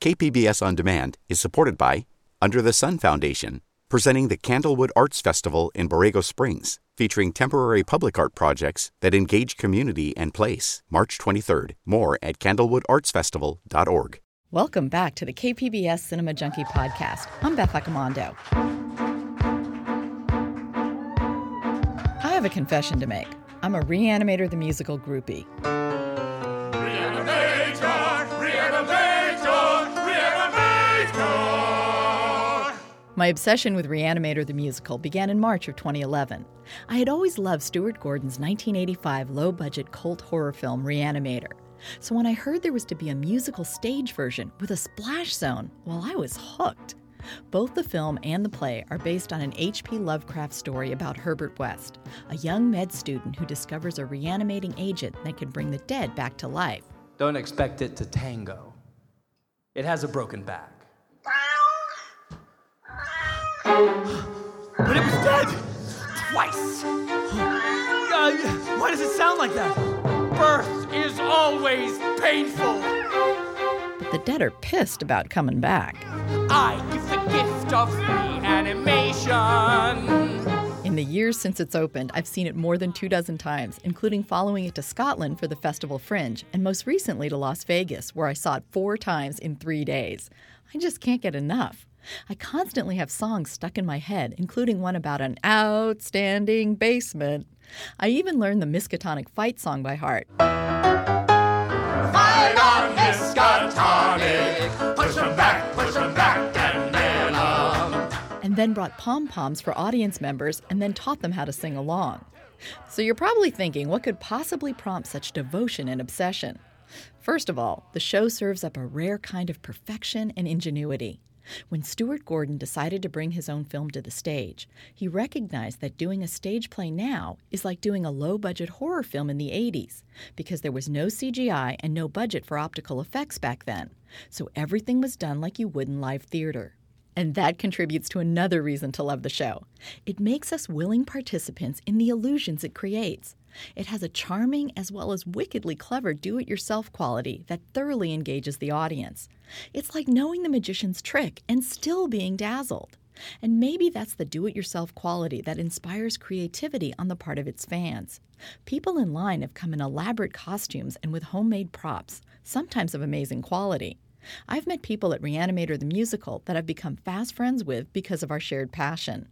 KPBS On Demand is supported by Under the Sun Foundation, presenting the Candlewood Arts Festival in Borrego Springs, featuring temporary public art projects that engage community and place. March 23rd. More at candlewoodartsfestival.org. Welcome back to the KPBS Cinema Junkie podcast. I'm Beth Accomando. I have a confession to make. I'm a Reanimator the Musical groupie. My obsession with Reanimator the Musical began in March of 2011. I had always loved Stuart Gordon's 1985 low budget cult horror film Reanimator. So when I heard there was to be a musical stage version with a splash zone, well, I was hooked. Both the film and the play are based on an H.P. Lovecraft story about Herbert West, a young med student who discovers a reanimating agent that can bring the dead back to life. Don't expect it to tango. It has a broken back. But it was dead! Twice! Uh, why does it sound like that? Birth is always painful! But the dead are pissed about coming back. I give the gift of reanimation! In the years since it's opened, I've seen it more than two dozen times, including following it to Scotland for the Festival Fringe, and most recently to Las Vegas, where I saw it four times in three days. I just can't get enough. I constantly have songs stuck in my head, including one about an outstanding basement. I even learned the Miskatonic fight song by heart. Fight on Miskatonic! Push them back, push them back, and venom! And then brought pom poms for audience members and then taught them how to sing along. So you're probably thinking, what could possibly prompt such devotion and obsession? First of all, the show serves up a rare kind of perfection and ingenuity. When Stuart Gordon decided to bring his own film to the stage, he recognized that doing a stage play now is like doing a low budget horror film in the 80s, because there was no CGI and no budget for optical effects back then. So everything was done like you would in live theater. And that contributes to another reason to love the show. It makes us willing participants in the illusions it creates. It has a charming as well as wickedly clever do it yourself quality that thoroughly engages the audience. It's like knowing the magician's trick and still being dazzled. And maybe that's the do it yourself quality that inspires creativity on the part of its fans. People in line have come in elaborate costumes and with homemade props, sometimes of amazing quality. I've met people at Reanimator the Musical that I've become fast friends with because of our shared passion.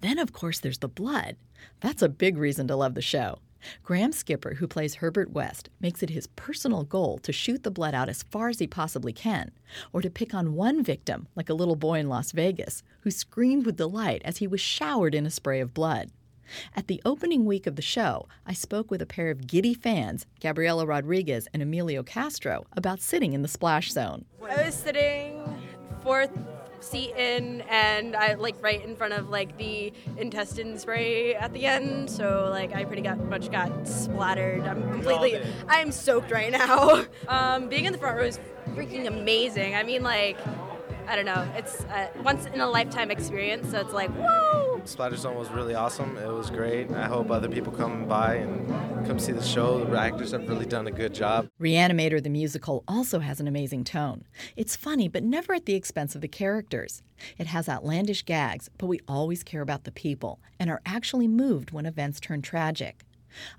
Then, of course, there's the blood. That's a big reason to love the show. Graham Skipper, who plays Herbert West, makes it his personal goal to shoot the blood out as far as he possibly can, or to pick on one victim, like a little boy in Las Vegas, who screamed with delight as he was showered in a spray of blood. At the opening week of the show, I spoke with a pair of giddy fans, Gabriela Rodriguez and Emilio Castro, about sitting in the splash zone. I was sitting fourth seat in and I like right in front of like the intestine spray at the end. So like I pretty got much got splattered. I'm completely I'm soaked right now. Um, being in the front row is freaking amazing. I mean like I don't know. It's a once in a lifetime experience. So it's like whoa. Splatter Zone was really awesome. It was great. I hope other people come by and come see the show. The actors have really done a good job. Reanimator the musical also has an amazing tone. It's funny, but never at the expense of the characters. It has outlandish gags, but we always care about the people and are actually moved when events turn tragic.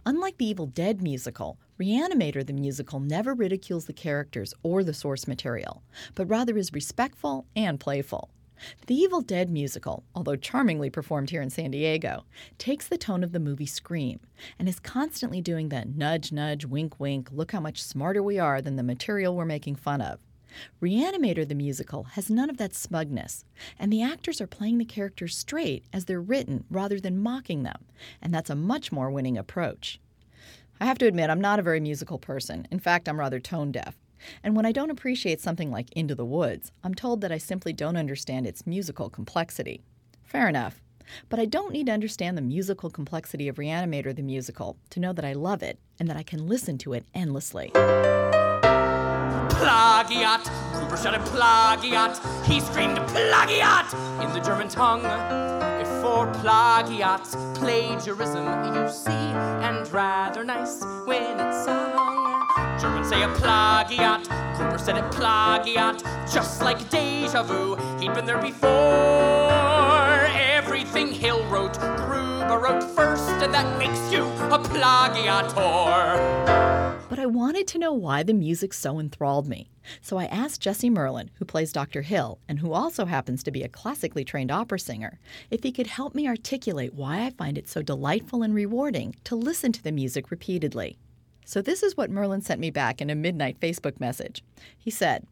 Unlike the Evil Dead musical, Reanimator the musical never ridicules the characters or the source material, but rather is respectful and playful. The Evil Dead musical, although charmingly performed here in San Diego, takes the tone of the movie Scream and is constantly doing the nudge, nudge, wink, wink, look how much smarter we are than the material we're making fun of. Reanimator the musical has none of that smugness, and the actors are playing the characters straight as they're written rather than mocking them, and that's a much more winning approach. I have to admit, I'm not a very musical person. In fact, I'm rather tone deaf. And when I don't appreciate something like Into the Woods, I'm told that I simply don't understand its musical complexity. Fair enough. But I don't need to understand the musical complexity of Reanimator the musical to know that I love it and that I can listen to it endlessly. Plagiat! Cooper shouted plagiat! He screamed plagiat in the German tongue. For plagiats, plagiarism you see, and rather nice when it's sung. Sermons say a plagiat. Cooper said it plagiat, just like deja vu. He'd been there before. Wrote first, and that makes you a plagiator. But I wanted to know why the music so enthralled me. So I asked Jesse Merlin, who plays Dr. Hill and who also happens to be a classically trained opera singer, if he could help me articulate why I find it so delightful and rewarding to listen to the music repeatedly. So this is what Merlin sent me back in a midnight Facebook message. He said,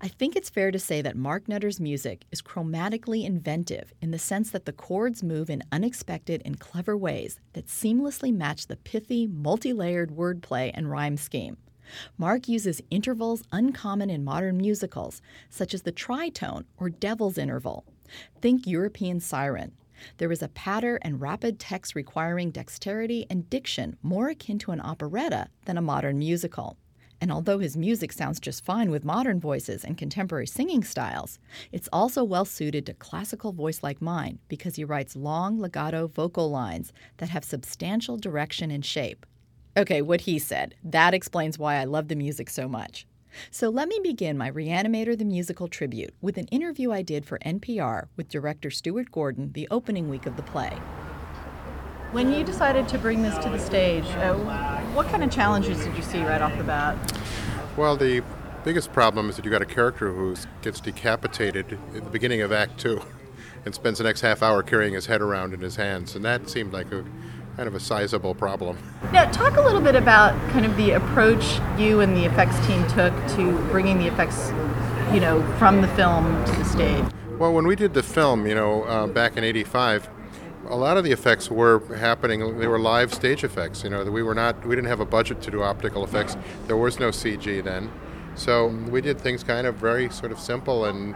I think it's fair to say that Mark Nutter's music is chromatically inventive in the sense that the chords move in unexpected and clever ways that seamlessly match the pithy, multi layered wordplay and rhyme scheme. Mark uses intervals uncommon in modern musicals, such as the tritone or devil's interval. Think European siren. There is a patter and rapid text requiring dexterity and diction more akin to an operetta than a modern musical. And although his music sounds just fine with modern voices and contemporary singing styles, it's also well suited to classical voice like mine because he writes long legato vocal lines that have substantial direction and shape. Okay, what he said. That explains why I love the music so much. So let me begin my Reanimator the Musical tribute with an interview I did for NPR with director Stuart Gordon the opening week of the play. When you decided to bring this to the stage, uh, what kind of challenges did you see right off the bat? Well, the biggest problem is that you got a character who gets decapitated at the beginning of Act Two, and spends the next half hour carrying his head around in his hands, and that seemed like a kind of a sizable problem. Now, talk a little bit about kind of the approach you and the effects team took to bringing the effects, you know, from the film to the stage. Well, when we did the film, you know, uh, back in '85 a lot of the effects were happening. They were live stage effects. You know, we were not. We didn't have a budget to do optical effects. There was no CG then, so we did things kind of very sort of simple and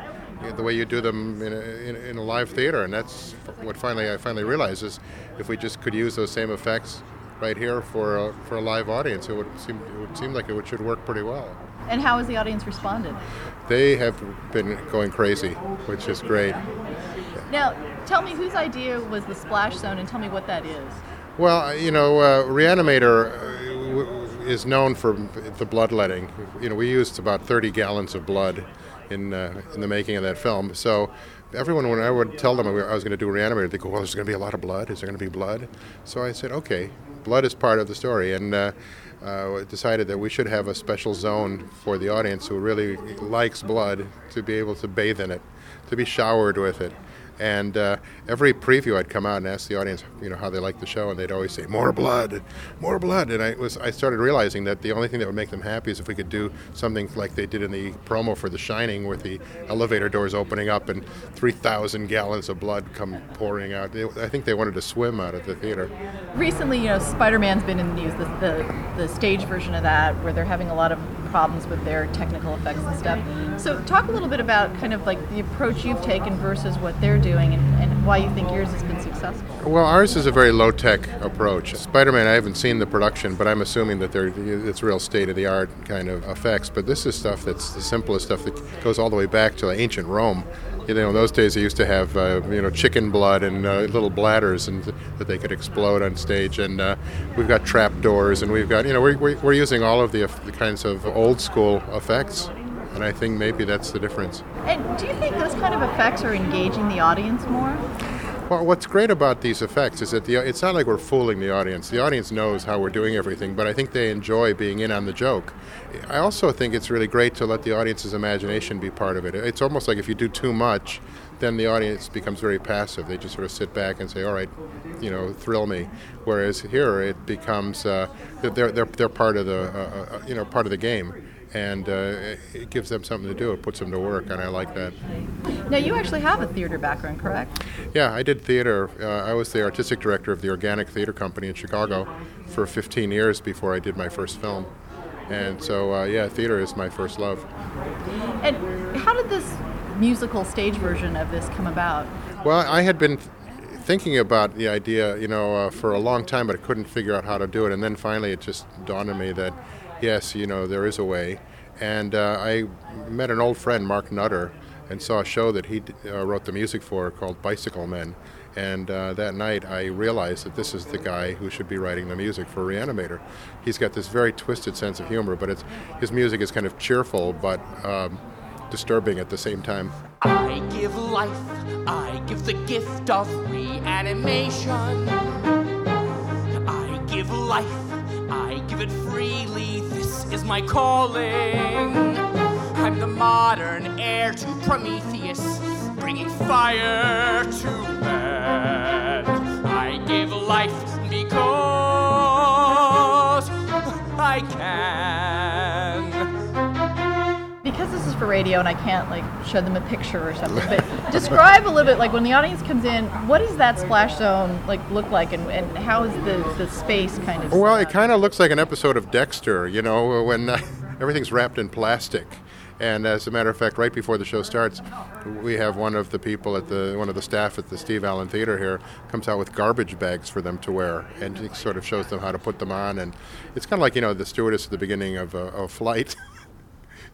the way you do them in a, in, in a live theater. And that's what finally I finally realized is if we just could use those same effects right here for a, for a live audience, it would seem it would seem like it would, should work pretty well. And how has the audience responded? They have been going crazy, which is great. Now, tell me whose idea was the splash zone and tell me what that is. Well, you know, uh, Reanimator uh, is known for the bloodletting. You know, we used about 30 gallons of blood in, uh, in the making of that film. So everyone, when I would tell them I was going to do Reanimator, they go, well, there's going to be a lot of blood. Is there going to be blood? So I said, okay, blood is part of the story. And uh, uh, decided that we should have a special zone for the audience who really likes blood to be able to bathe in it, to be showered with it. And uh, every preview, I'd come out and ask the audience, you know, how they liked the show, and they'd always say, "More blood, more blood." And I was, I started realizing that the only thing that would make them happy is if we could do something like they did in the promo for The Shining, with the elevator doors opening up and 3,000 gallons of blood come pouring out. I think they wanted to swim out of the theater. Recently, you know, Spider-Man's been in the news. The, the, the stage version of that, where they're having a lot of problems with their technical effects and stuff. So, talk a little bit about kind of like the approach you've taken versus what they're doing and, and why you think yours has been successful. Well, ours is a very low tech approach. Spider Man, I haven't seen the production, but I'm assuming that they're, it's real state of the art kind of effects. But this is stuff that's the simplest stuff that goes all the way back to ancient Rome you know, in those days they used to have uh, you know chicken blood and uh, little bladders and that they could explode on stage. And uh, we've got trap doors and we've got you know we're, we're using all of the, the kinds of old school effects. And I think maybe that's the difference. And do you think those kind of effects are engaging the audience more? What's great about these effects is that the, it's not like we're fooling the audience. The audience knows how we're doing everything, but I think they enjoy being in on the joke. I also think it's really great to let the audience's imagination be part of it. It's almost like if you do too much, then the audience becomes very passive. They just sort of sit back and say, "All right, you know, thrill me." Whereas here, it becomes uh, they're, they're they're part of the uh, uh, you know part of the game and uh, it gives them something to do. It puts them to work, and I like that. Now, you actually have a theater background, correct? Yeah, I did theater. Uh, I was the artistic director of the Organic Theater Company in Chicago for 15 years before I did my first film. And so, uh, yeah, theater is my first love. And how did this musical stage version of this come about? Well, I had been thinking about the idea, you know, uh, for a long time, but I couldn't figure out how to do it. And then finally, it just dawned on me that yes, you know, there is a way. And uh, I met an old friend, Mark Nutter, and saw a show that he uh, wrote the music for called Bicycle Men. And uh, that night, I realized that this is the guy who should be writing the music for Reanimator. He's got this very twisted sense of humor, but it's his music is kind of cheerful but um, disturbing at the same time. I give life, I give the gift of reanimation. I give life, I give it freely. This is my calling. I'm the modern heir to Prometheus, bringing fire to man. I give life because I can. Because this is for radio and I can't like show them a picture or something, but describe a little bit like when the audience comes in, what does that splash zone like look like, and, and how is the, the space kind of? Well, it kind of looks like an episode of Dexter, you know, when uh, everything's wrapped in plastic. And as a matter of fact, right before the show starts, we have one of the people at the one of the staff at the Steve Allen Theater here comes out with garbage bags for them to wear, and he sort of shows them how to put them on. And it's kind of like you know the stewardess at the beginning of a, a flight,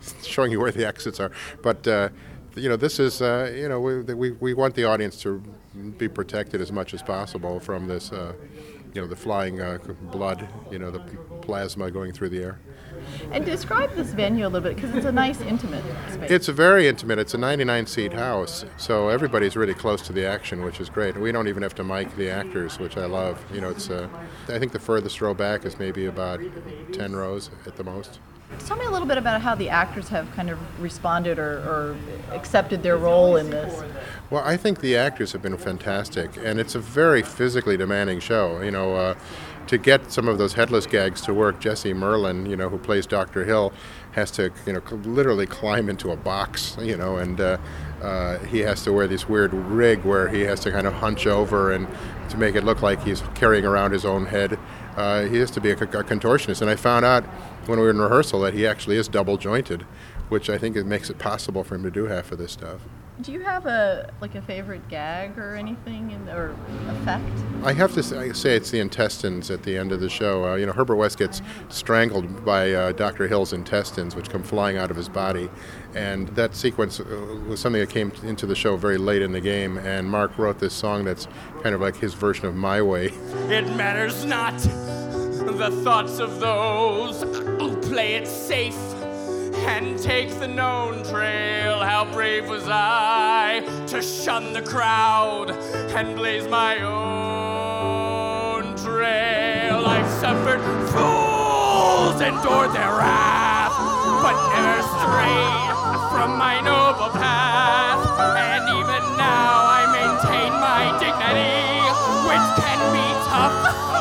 showing you where the exits are. But uh, you know, this is uh, you know we, we we want the audience to be protected as much as possible from this. Uh, you know the flying uh, blood, you know the plasma going through the air. And describe this venue a little bit because it's a nice intimate space. It's a very intimate. It's a 99 seat house, so everybody's really close to the action, which is great. We don't even have to mic the actors, which I love. You know, it's. Uh, I think the furthest row back is maybe about 10 rows at the most. Tell me a little bit about how the actors have kind of responded or, or accepted their role in this. Well, I think the actors have been fantastic, and it's a very physically demanding show. You know, uh, to get some of those headless gags to work, Jesse Merlin, you know, who plays Dr. Hill, has to, you know, literally climb into a box, you know, and uh, uh, he has to wear this weird rig where he has to kind of hunch over and to make it look like he's carrying around his own head. Uh, he has to be a, a contortionist, and I found out when we were in rehearsal that he actually is double jointed, which I think it makes it possible for him to do half of this stuff. Do you have a like a favorite gag or anything in, or effect? I have to say, say it's the intestines at the end of the show. Uh, you know, Herbert West gets strangled by uh, Dr. Hill's intestines, which come flying out of his body. And that sequence uh, was something that came into the show very late in the game. And Mark wrote this song that's kind of like his version of My Way. It matters not the thoughts of those who play it safe and take the known trail. How brave was I to shun the crowd and blaze my own trail. I've suffered fools endured their wrath, but never strayed from my noble path. And even now I maintain my dignity, which can be tough,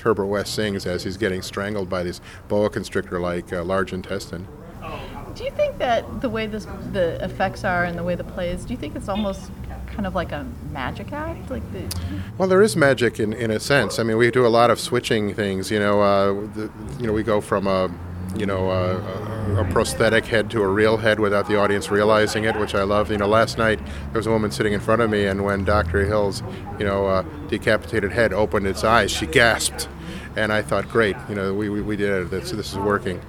which Herbert West sings as he's getting strangled by this boa constrictor like uh, large intestine. Do you think that the way this the effects are and the way the play is, do you think it's almost kind of like a magic act? Like the Well, there is magic in, in a sense. I mean, we do a lot of switching things. You know, uh, the, you know, we go from a you know a, a prosthetic head to a real head without the audience realizing it, which I love. You know, last night there was a woman sitting in front of me, and when Dr. Hill's you know uh, decapitated head opened its eyes, she gasped, and I thought, great, you know, we, we, we did it. This, this is working.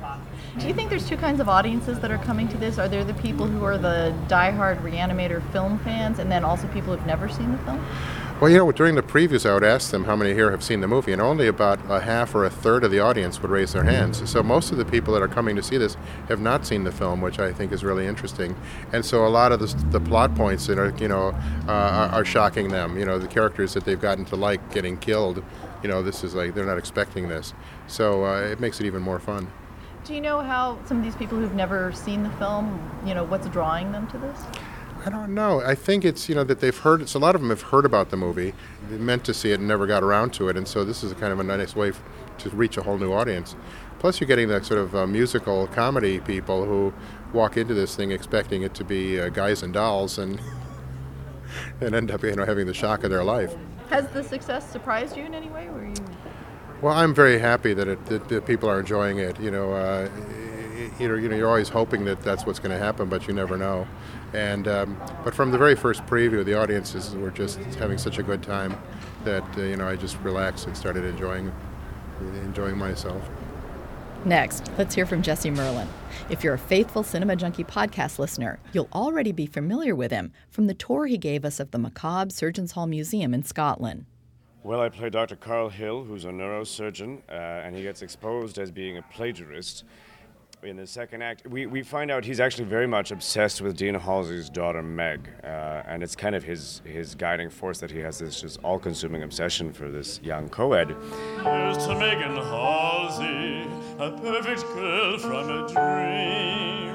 Do you think there's two kinds of audiences that are coming to this? Are there the people who are the diehard Reanimator film fans, and then also people who've never seen the film? Well, you know, during the previews, I would ask them how many here have seen the movie, and only about a half or a third of the audience would raise their hands. So most of the people that are coming to see this have not seen the film, which I think is really interesting. And so a lot of the, the plot points that are, you know, uh, are, are shocking them. You know, the characters that they've gotten to like getting killed. You know, this is like they're not expecting this, so uh, it makes it even more fun. Do you know how some of these people who've never seen the film, you know, what's drawing them to this? I don't know. I think it's you know that they've heard. It's a lot of them have heard about the movie, they meant to see it and never got around to it, and so this is a kind of a nice way f- to reach a whole new audience. Plus, you're getting that sort of uh, musical comedy people who walk into this thing expecting it to be uh, guys and dolls, and and end up you know having the shock of their life. Has the success surprised you in any way? Were you Well, I'm very happy that, it, that, that people are enjoying it. You know, uh, you know, you know, you're always hoping that that's what's going to happen, but you never know. And um, but from the very first preview, the audiences were just having such a good time that uh, you know I just relaxed and started enjoying enjoying myself. Next, let's hear from Jesse Merlin. If you're a faithful Cinema Junkie podcast listener, you'll already be familiar with him from the tour he gave us of the Macabre Surgeons Hall Museum in Scotland. Well, I play Dr. Carl Hill, who's a neurosurgeon, uh, and he gets exposed as being a plagiarist. In the second act, we, we find out he's actually very much obsessed with Dean Halsey's daughter Meg, uh, and it's kind of his, his guiding force that he has this just all consuming obsession for this young co ed. Here's to Megan Halsey, a perfect girl from a dream.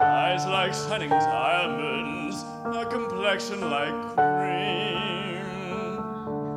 Eyes like shining diamonds, a complexion like.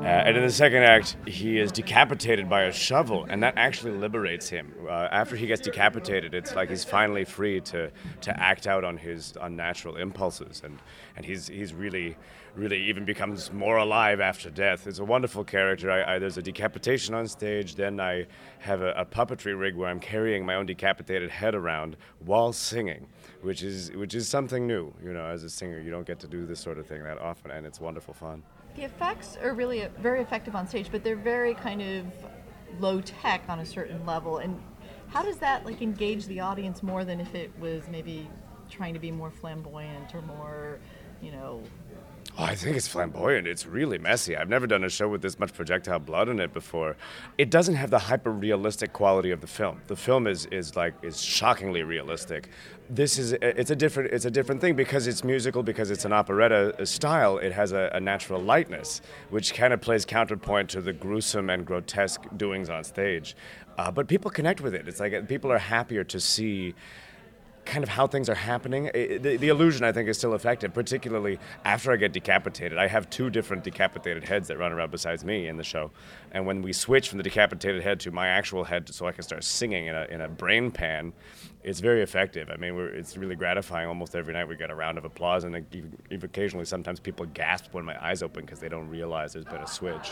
Uh, and in the second act, he is decapitated by a shovel, and that actually liberates him. Uh, after he gets decapitated, it's like he's finally free to, to act out on his unnatural impulses, and, and he's, he's really, really even becomes more alive after death. It's a wonderful character. I, I, there's a decapitation on stage, then I have a, a puppetry rig where I'm carrying my own decapitated head around while singing, which is, which is something new. You know, as a singer, you don't get to do this sort of thing that often, and it's wonderful fun. The effects are really uh, very effective on stage, but they're very kind of low tech on a certain level. And how does that like engage the audience more than if it was maybe trying to be more flamboyant or more, you know, Oh, I think it's flamboyant. It's really messy. I've never done a show with this much projectile blood in it before. It doesn't have the hyper realistic quality of the film. The film is, is like is shockingly realistic. This is it's a different it's a different thing because it's musical because it's an operetta style. It has a, a natural lightness which kind of plays counterpoint to the gruesome and grotesque doings on stage. Uh, but people connect with it. It's like people are happier to see kind of how things are happening. The, the, illusion, I think, is still effective, particularly after I get decapitated. I have two different decapitated heads that run around besides me in the show. And when we switch from the decapitated head to my actual head so I can start singing in a, in a brain pan, it's very effective. I mean, it's really gratifying. Almost every night we get a round of applause, and occasionally sometimes people gasp when my eyes open because they don't realize there's been a switch.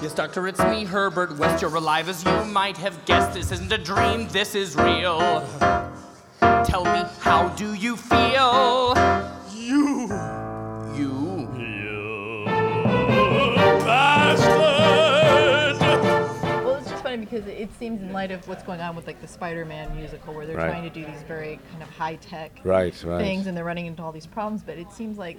Yes, Doctor, it's me, Herbert West. You're alive as you might have guessed. This isn't a dream, this is real. Tell me, how do you feel? You. You. You. Bastard! Well, it's just funny because it seems in light of what's going on with like the Spider-Man musical, where they're Right. trying to do these very kind of high-tech Right, right. things, and they're running into all these problems. But it seems like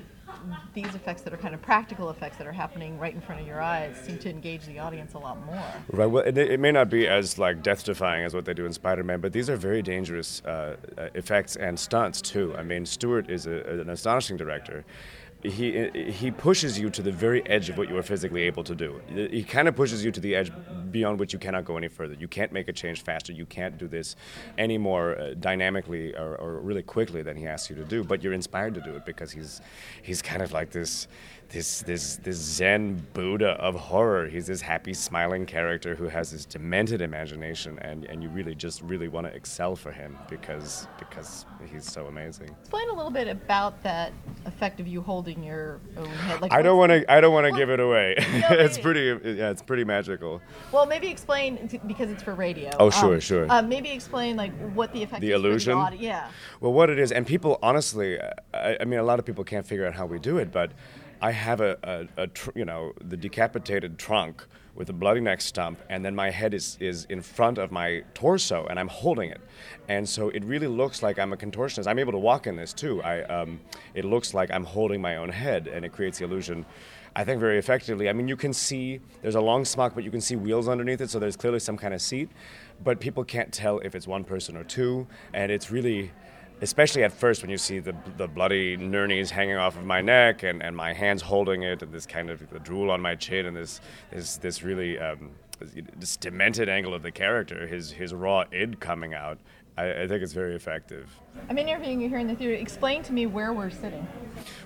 these effects that are kind of practical effects that are happening right in front of your eyes seem to engage the audience a lot more. Right. Well, it, it may not be as like death-defying as what they do in Spider-Man, but these are very dangerous uh, uh, effects and stunts too. I mean, Stuart is a, an astonishing director. He he pushes you to the very edge of what you are physically able to do. He kind of pushes you to the edge beyond which you cannot go any further. You can't make a change faster. You can't do this any more uh, dynamically or, or really quickly than he asks you to do. But you're inspired to do it because he's he's kind of like this this this this Zen Buddha of horror. He's this happy, smiling character who has this demented imagination, and, and you really just really want to excel for him because because he's so amazing. Explain a little bit about that effect of you holding your own head. Like I don't want to I don't want to Well, give it away. no, it's pretty yeah, it's pretty magical. Well, maybe explain because it's for radio. Oh, sure, um, sure. Uh, maybe explain like what the effect The illusion? audi- yeah. Well, what it is, and people honestly, I, I mean, a lot of people can't figure out how we do it, but I have a, a, a tr- you know, the decapitated trunk with a bloody neck stump, and then my head is, is in front of my torso, and I'm holding it. And so it really looks like I'm a contortionist. I'm able to walk in this too. I, um, it looks like I'm holding my own head, and it creates the illusion. I think very effectively. I mean, you can see there's a long smock, but you can see wheels underneath it, so there's clearly some kind of seat. But people can't tell if it's one person or two, and it's really especially at first when you see the, the bloody nurnies hanging off of my neck and, and my hands holding it and this kind of the drool on my chin and this this, this really um, this demented angle of the character, his his raw id coming out. I, I think it's very effective. I'm interviewing you here in the theater. Explain to me where we're sitting.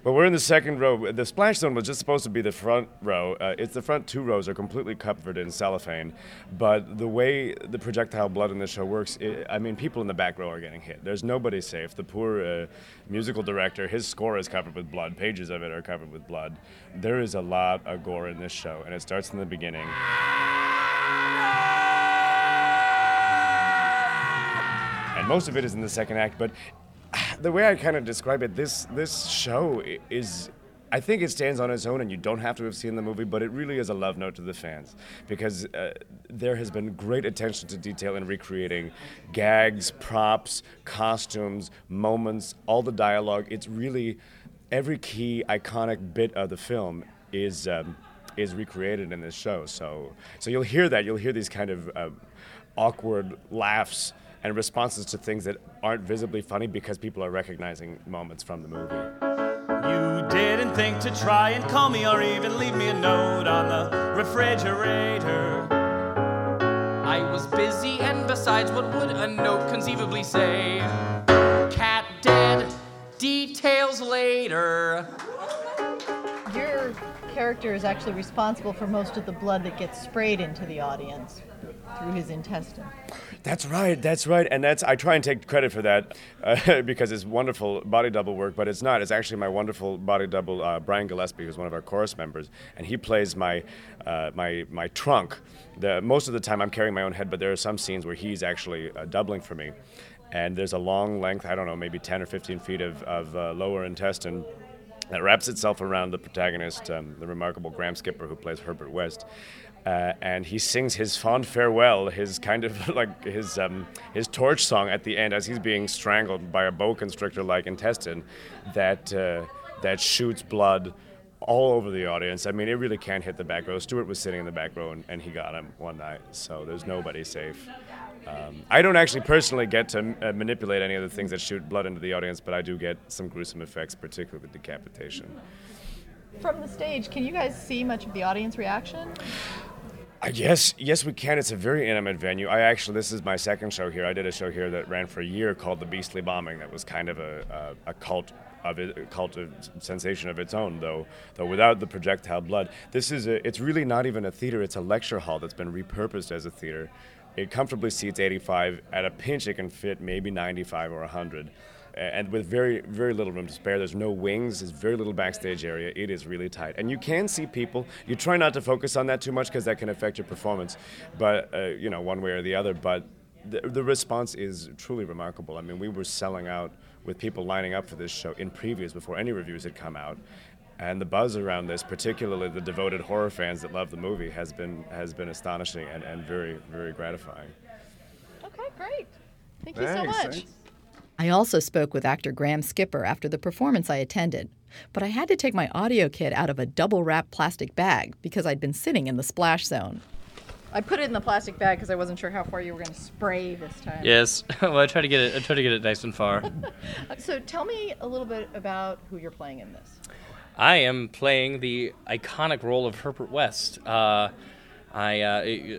Well, we're in the second row. The splash zone was just supposed to be the front row. Uh, it's the front two rows are completely covered in cellophane, but the way the projectile blood in the show works, i I mean, people in the back row are getting hit. There's nobody safe. The poor uh, musical director, his score is covered with blood. Pages of it are covered with blood. There is a lot of gore in this show, and it starts in the beginning. And most of it is in the second act, but the way I kind of describe it, this this show is. I think it stands on its own, and you don't have to have seen the movie, but it really is a love note to the fans because uh, there has been great attention to detail in recreating gags, props, costumes, moments, all the dialogue. It's really every key iconic bit of the film is um, is recreated in this show. So so you'll hear that. You'll hear these kind of uh, awkward laughs and responses to things that aren't visibly funny because people are recognizing moments from the movie. You didn't think to try and call me or even leave me a note on the refrigerator. I was busy, and besides, what would a note conceivably say? Cat dead, details later. Your character is actually responsible for most of the blood that gets sprayed into the audience through his intestine. That's right. That's right. And that's I try and take credit for that uh, because it's wonderful body double work, but it's not. It's actually my wonderful body double uh, Brian Gillespie, who's one of our chorus members, and he plays my uh, my my trunk. The most of the time I'm carrying my own head, but there are some scenes where he's actually uh, doubling for me. And there's a long length, I don't know, maybe 10 or 15 feet of, of uh, lower intestine that wraps itself around the protagonist, um, the remarkable Graham Skipper, who plays Herbert West. Uh, and he sings his fond farewell, his kind of like his um, his torch song at the end as he's being strangled by a boa constrictor-like intestine that uh, that shoots blood all over the audience. I mean, it really can't hit the back row. Stuart was sitting in the back row, and, and he got him one night, so there's nobody safe. Um, I don't actually personally get to uh, manipulate any of the things that shoot blood into the audience, but I do get some gruesome effects, particularly with decapitation. From the stage, can you guys see much of the audience reaction? Uh, yes, yes, we can. It's a very intimate venue. I actually, this is my second show here. I did a show here that ran for a year called The Beastly Bombing. That was kind of a, a, a cult of it, a cult of sensation of its own, though. Though without the projectile blood, this is a, it's really not even a theater. It's a lecture hall that's been repurposed as a theater. It comfortably seats 85. At a pinch, it can fit maybe 95 or 100 and with very very little room to spare. There's no wings. There's very little backstage area. It is really tight, and you can see people. You try not to focus on that too much because that can affect your performance, but uh, you know one way or the other. But the, the response is truly remarkable. I mean, we were selling out with people lining up for this show in previews before any reviews had come out. And the buzz around this, particularly the devoted horror fans that love the movie, has been has been astonishing and, and very very gratifying. Okay, great. Thank you so much. thanks. I also spoke with actor Graham Skipper after the performance I attended, but I had to take my audio kit out of a double wrapped plastic bag because I'd been sitting in the splash zone. I put it in the plastic bag because I wasn't sure how far you were going to spray this time. Yes. well, I try to get it. I try to get it nice and far. So tell me a little bit about who you're playing in this. I am playing the iconic role of Herbert West. Uh, I uh,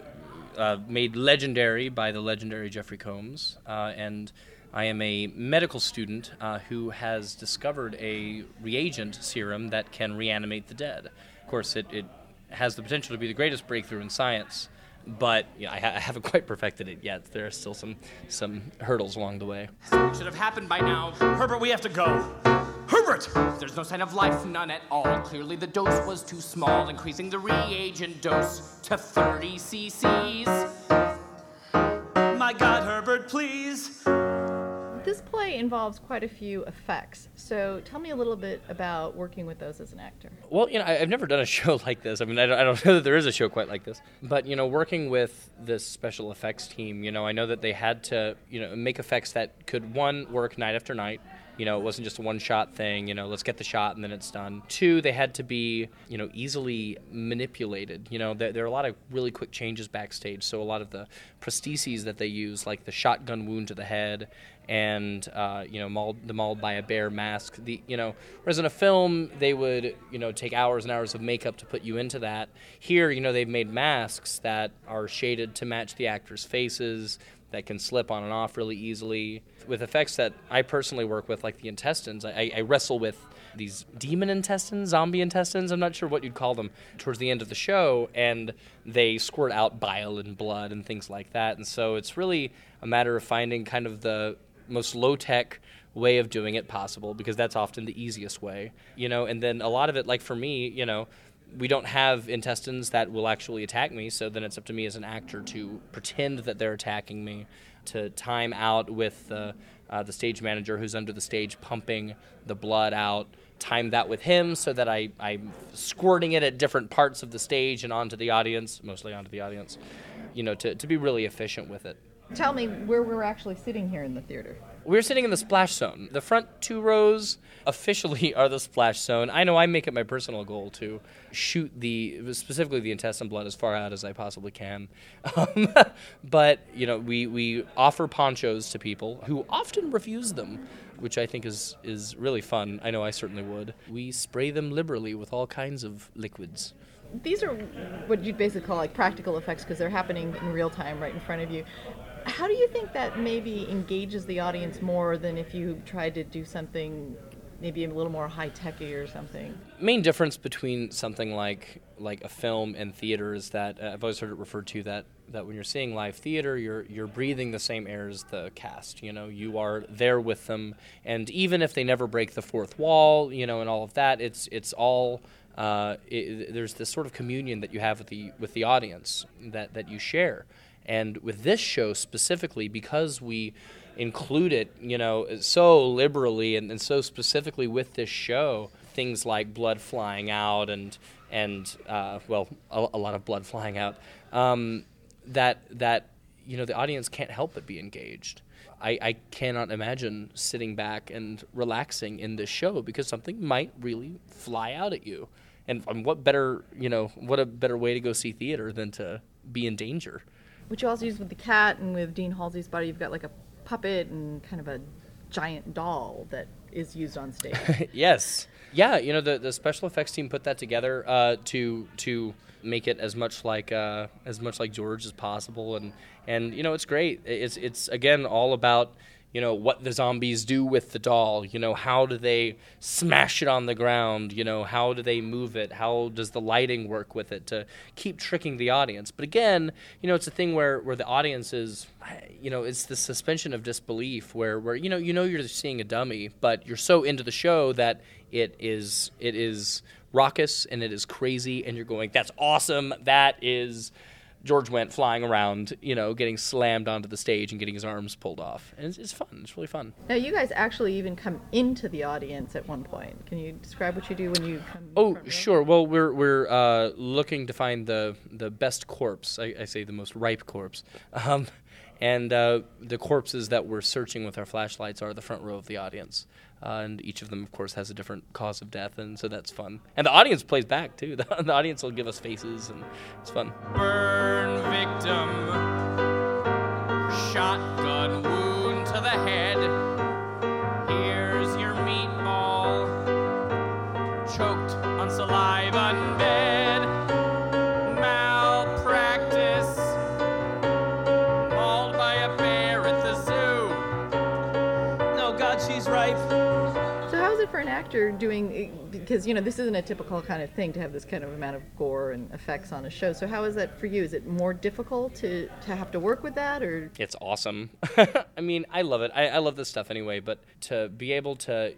uh, made legendary by the legendary Jeffrey Combs, uh, and I am a medical student uh, who has discovered a reagent serum that can reanimate the dead. Of course, it, it has the potential to be the greatest breakthrough in science, but you know, I, ha- I haven't quite perfected it yet. There are still some some hurdles along the way. It should have happened by now. Herbert, we have to go. Herbert! There's no sign of life, none at all. Clearly, the dose was too small, increasing the reagent dose to 30 cc's. My God, Herbert, please. This play involves quite a few effects. So tell me a little bit about working with those as an actor. Well, you know, I, I've never done a show like this. I mean, I don't, I don't know that there is a show quite like this. But you know, working with this special effects team, you know, I know that they had to, you know, make effects that could one work night after night. You know, it wasn't just a one-shot thing. You know, let's get the shot and then it's done. Two, they had to be, you know, easily manipulated. You know, there, there are a lot of really quick changes backstage. So a lot of the prostheses that they use, like the shotgun wound to the head and uh, you know mauled, the mauled by a bear mask. The you know whereas in a film they would you know take hours and hours of makeup to put you into that. Here you know they've made masks that are shaded to match the actors' faces that can slip on and off really easily. With effects that I personally work with, like the intestines, I, I wrestle with these demon intestines, zombie intestines, I'm not sure what you'd call them, towards the end of the show, and they squirt out bile and blood and things like that. And so it's really a matter of finding kind of the most low tech way of doing it possible because that's often the easiest way, you know. And then a lot of it, like for me, you know, we don't have intestines that will actually attack me, so then it's up to me as an actor to pretend that they're attacking me, to time out with the uh, the stage manager who's under the stage pumping the blood out. Time that with him so that I, I'm squirting it at different parts of the stage and onto the audience, mostly onto the audience, you know, to, to be really efficient with it. Tell me where we're actually sitting here in the theater. We're sitting in the splash zone. The front two rows officially are the splash zone. I know I make it my personal goal to shoot the specifically the intestine blood as far out as I possibly can. Um, but you know, we we offer ponchos to people who often refuse them, which I think is is really fun. I know I certainly would. We spray them liberally with all kinds of liquids these are what you'd basically call like practical effects because they're happening in real time right in front of you. How do you think that maybe engages the audience more than if you tried to do something maybe a little more high techy or something? Main difference between something like like a film and theater is that uh, I've always heard it referred to that that when you're seeing live theater, you're you're breathing the same air as the cast. You know, you are there with them, and even if they never break the fourth wall, you know, and all of that, it's it's all uh, it, there's this sort of communion that you have with the with the audience that that you share. And with this show specifically, because we include it, you know, so liberally and, and so specifically with this show, things like blood flying out and and uh, well, a, a, lot of blood flying out, um, that that you know the audience can't help but be engaged. I, I cannot imagine sitting back and relaxing in this show because something might really fly out at you. And, and what better, you know, what a better way to go see theater than to be in danger which you also use with the cat and with Dean Halsey's body. You've got like a puppet and kind of a giant doll that is used on stage. yes, yeah. You know, the the special effects team put that together uh, to to make it as much like uh, as much like George as possible, and and you know, it's great. It's it's again all about you know what the zombies do with the doll you know how do they smash it on the ground you know how do they move it how does the lighting work with it to keep tricking the audience. But again you know it's a thing where where the audience is you know it's the suspension of disbelief where where you know you know you're seeing a dummy but you're so into the show that it is it is raucous and it is crazy and you're going that's awesome. That is George went flying around, you know, getting slammed onto the stage and getting his arms pulled off. And it's, it's, fun. It's really fun. Now, you guys actually even come into the audience at one point. Can you describe what you do when you come? Oh, sure. Well, we're we're uh, looking to find the the best corpse. I, I say the most ripe corpse. Um, and uh, the corpses that we're searching with our flashlights are the front row of the audience. Uh, and each of them, of course, has a different cause of death, and so that's fun. And the audience plays back too. The, the audience will give us faces, and it's fun. Burn victim, shotgun wound to the head. Here's your meatball, choked on saliva and bed. Malpractice, mauled by a bear at the zoo. No, God, she's ripe it for an actor doing eh, because you know this isn't a typical kind of thing to have this kind of amount of gore and effects on a show. So how is that for you? Is it more difficult to to have to work with that, or it's awesome? I mean, I love it. I, I love this stuff anyway. But to be able to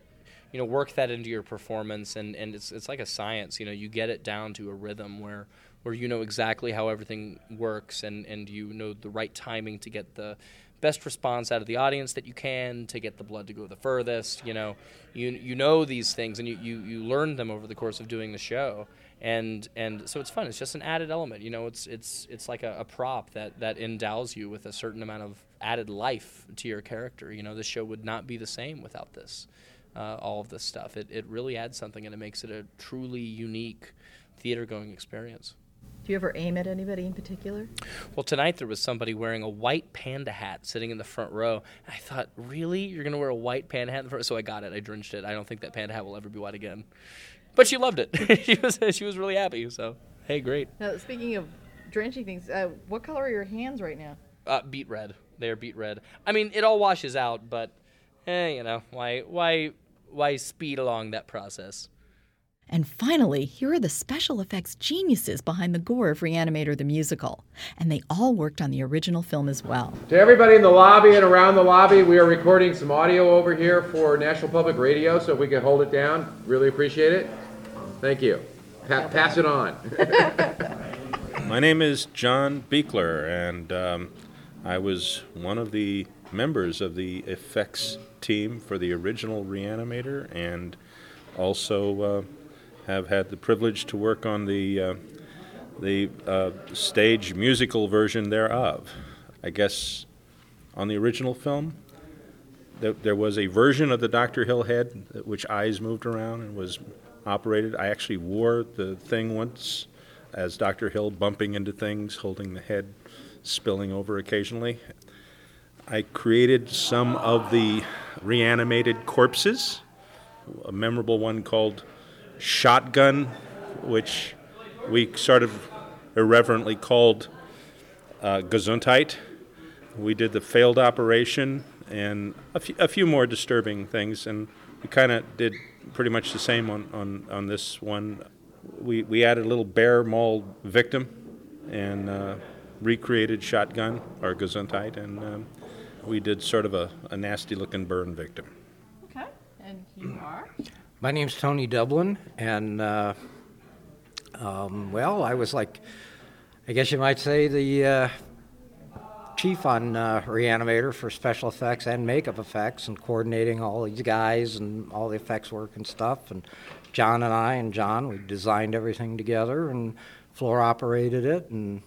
you know work that into your performance and and it's it's like a science you know you get it down to a rhythm where where you know exactly how everything works and and you know the right timing to get the best response out of the audience that you can to get the blood to go the furthest. You know, you you know these things and you, you, you learn them over the course of doing the show. And and so it's fun. It's just an added element. You know, it's it's it's like a, a prop that, that endows you with a certain amount of added life to your character. You know, the show would not be the same without this. Uh, all of this stuff. It, it really adds something and it makes it a truly unique theater going experience. Do you ever aim at anybody in particular? Well, tonight there was somebody wearing a white panda hat sitting in the front row. I thought, really? You're going to wear a white panda hat in the front? So I got it. I drenched it. I don't think that panda hat will ever be white again. But she loved it. she was she was really happy. So hey, great. Now speaking of drenching things, uh, what color are your hands right now? Uh, beet red. They are beet red. I mean, it all washes out, but eh, you know, why why why speed along that process? And finally, here are the special effects geniuses behind the gore of Reanimator the musical. And they all worked on the original film as well. To everybody in the lobby and around the lobby, we are recording some audio over here for National Public Radio, so if we could hold it down, really appreciate it. Thank you. Pa- pass it on. My name is John Buechler, and um, I was one of the members of the effects team for the original Reanimator and also uh, have had the privilege to work on the, uh, the uh, stage musical version thereof. I guess on the original film, there, there was a version of the Dr. Hill head which eyes moved around and was operated. I actually wore the thing once as Dr. Hill bumping into things, holding the head, spilling over occasionally. I created some of the reanimated corpses, a memorable one called Shotgun, which we sort of irreverently called uh, Gesundheit. We did the failed operation and a few, few more disturbing things, and we kind of did pretty much the same on, on, on this one. We, we added a little bear mauled victim and uh, recreated Shotgun, or Gesundheit, and um, we did sort of a, a nasty looking burn victim. Okay, and you are? My name's Tony Doublin, and uh, um, well, I was like, I guess you might say the uh, chief on uh, Reanimator for special effects and makeup effects, and coordinating all these guys and all the effects work and stuff. And John and I and John, we designed everything together and floor operated it, and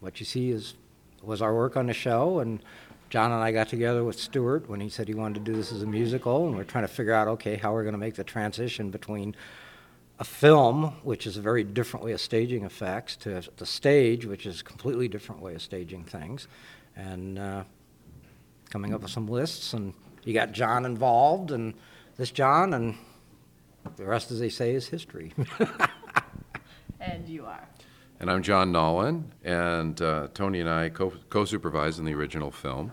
what you see is was our work on the show and John and I got together with Stuart when he said he wanted to do this as a musical, and we're trying to figure out okay how we're going to make the transition between a film, which is a very different way of staging effects, to the stage, which is a completely different way of staging things, and uh, coming up with some lists. And you got John involved, and this John, and the rest, as they say, is history. and you are. And I'm John Naulin, and uh, Tony and I co supervised in the original film.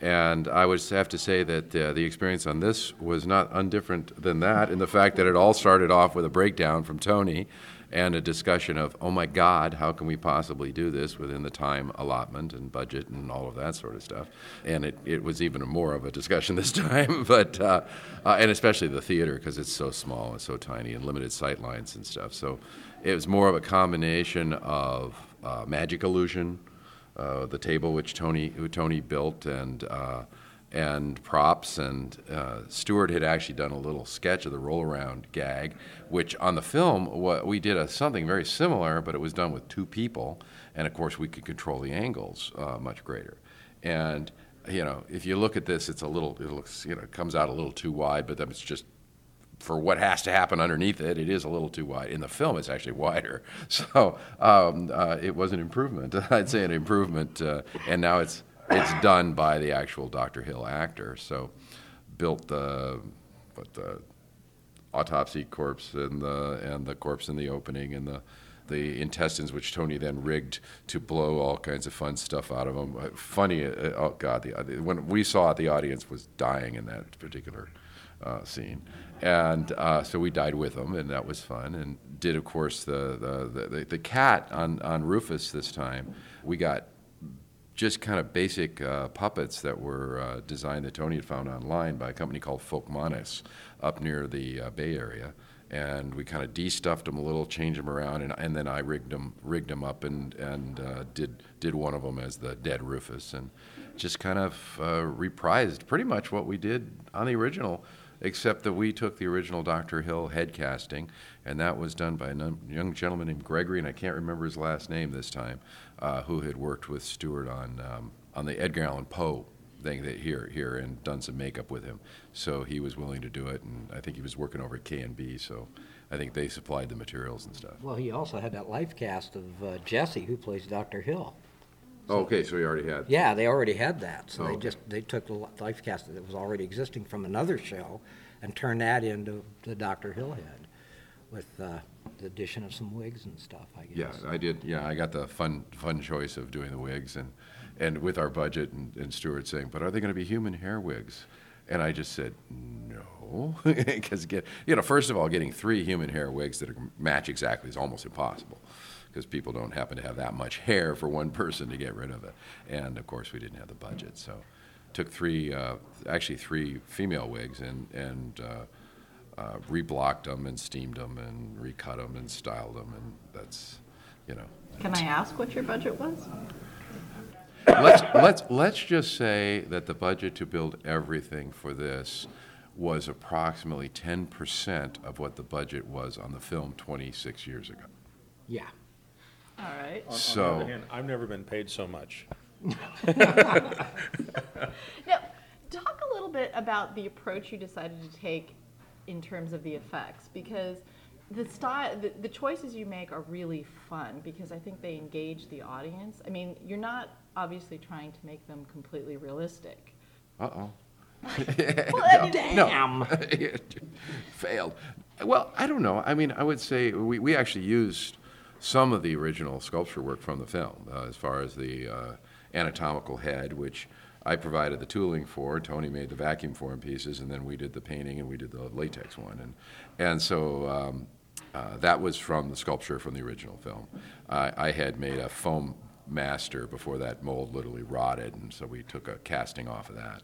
And I would have to say that uh, the experience on this was not undifferent than that in the fact that it all started off with a breakdown from Tony and a discussion of, oh my God, how can we possibly do this within the time allotment and budget and all of that sort of stuff. And it, it was even more of a discussion this time, but, uh, uh, and especially the theater because it's so small and so tiny and limited sight lines and stuff. So it was more of a combination of uh, magic illusion, uh, the table which Tony who Tony built, and uh, and props. And uh, Stuart had actually done a little sketch of the roll around gag, which on the film what, we did a, something very similar, but it was done with two people, and of course we could control the angles uh, much greater. And you know, if you look at this, it's a little, it looks, you know, comes out a little too wide, but then it's just for what has to happen underneath it, it is a little too wide. In the film, it's actually wider. So um, uh, it was an improvement. I'd say an improvement. Uh, and now it's it's done by the actual Dr. Hill actor. So built the what the autopsy corpse and the and the corpse in the opening and the the intestines, which Tony then rigged to blow all kinds of fun stuff out of them. Uh, funny, uh, oh God! The, when we saw it, the audience was dying in that particular uh, scene and uh, so we died with them, and that was fun. And did, of course, the the, the, the cat on, on Rufus this time. We got just kind of basic uh, puppets that were uh, designed that Tony had found online by a company called Folkmanis up near the uh, Bay Area. And we kind of de-stuffed them a little, changed them around, and, and then I rigged them, rigged them up, and and uh, did did one of them as the dead Rufus, and just kind of uh, reprised pretty much what we did on the original except that we took the original Dr. Hill head casting, and that was done by a young gentleman named Gregory, and I can't remember his last name this time, uh, who had worked with Stuart on um, on the Edgar Allan Poe thing that here here and done some makeup with him. So he was willing to do it, and I think he was working over at K and B. So I think they supplied the materials and stuff. Well, he also had that life cast of uh, Jesse, who plays Dr. Hill. Okay, so he already had. Yeah, they already had that. So they just they took the li- life cast that was already existing from another show, and turned that into the Doctor Hill head, with uh, the addition of some wigs and stuff. I guess. Yeah, guess. I did. Yeah, I got the fun fun choice of doing the wigs, and and with our budget, and, and Stuart saying, "But are they going to be human hair wigs?" And I just said, "No," because get you know, first of all, getting three human hair wigs that are, match exactly is almost impossible. Because people don't happen to have that much hair for one person to get rid of it, and of course we didn't have the budget, so took three, uh, actually three female wigs, and and uh, uh, reblocked them and steamed them and recut them and styled them, and that's, you know, Can I ask what your budget was? let's let's let's just say that the budget to build everything for this was approximately 10% of what the budget was on the film 26 years ago. Yeah. All right. On, So- on the other hand, I've never been paid so much. Now, talk a little bit about the approach you decided to take in terms of the effects, because the style, the, the choices you make are really fun because I think they engage the audience. I mean, you're not obviously trying to make them completely realistic. Uh oh. Well, I mean, no. Failed. Well, I don't know. I mean, I would say we, we actually used some of the original sculpture work from the film, uh, as far as the uh, anatomical head, which I provided the tooling for. Tony made the vacuum form pieces, and then we did the painting and we did the latex one. And, and so um, uh, that was from the sculpture from the original film. I had made a foam master before that mold literally rotted, and so we took a casting off of that.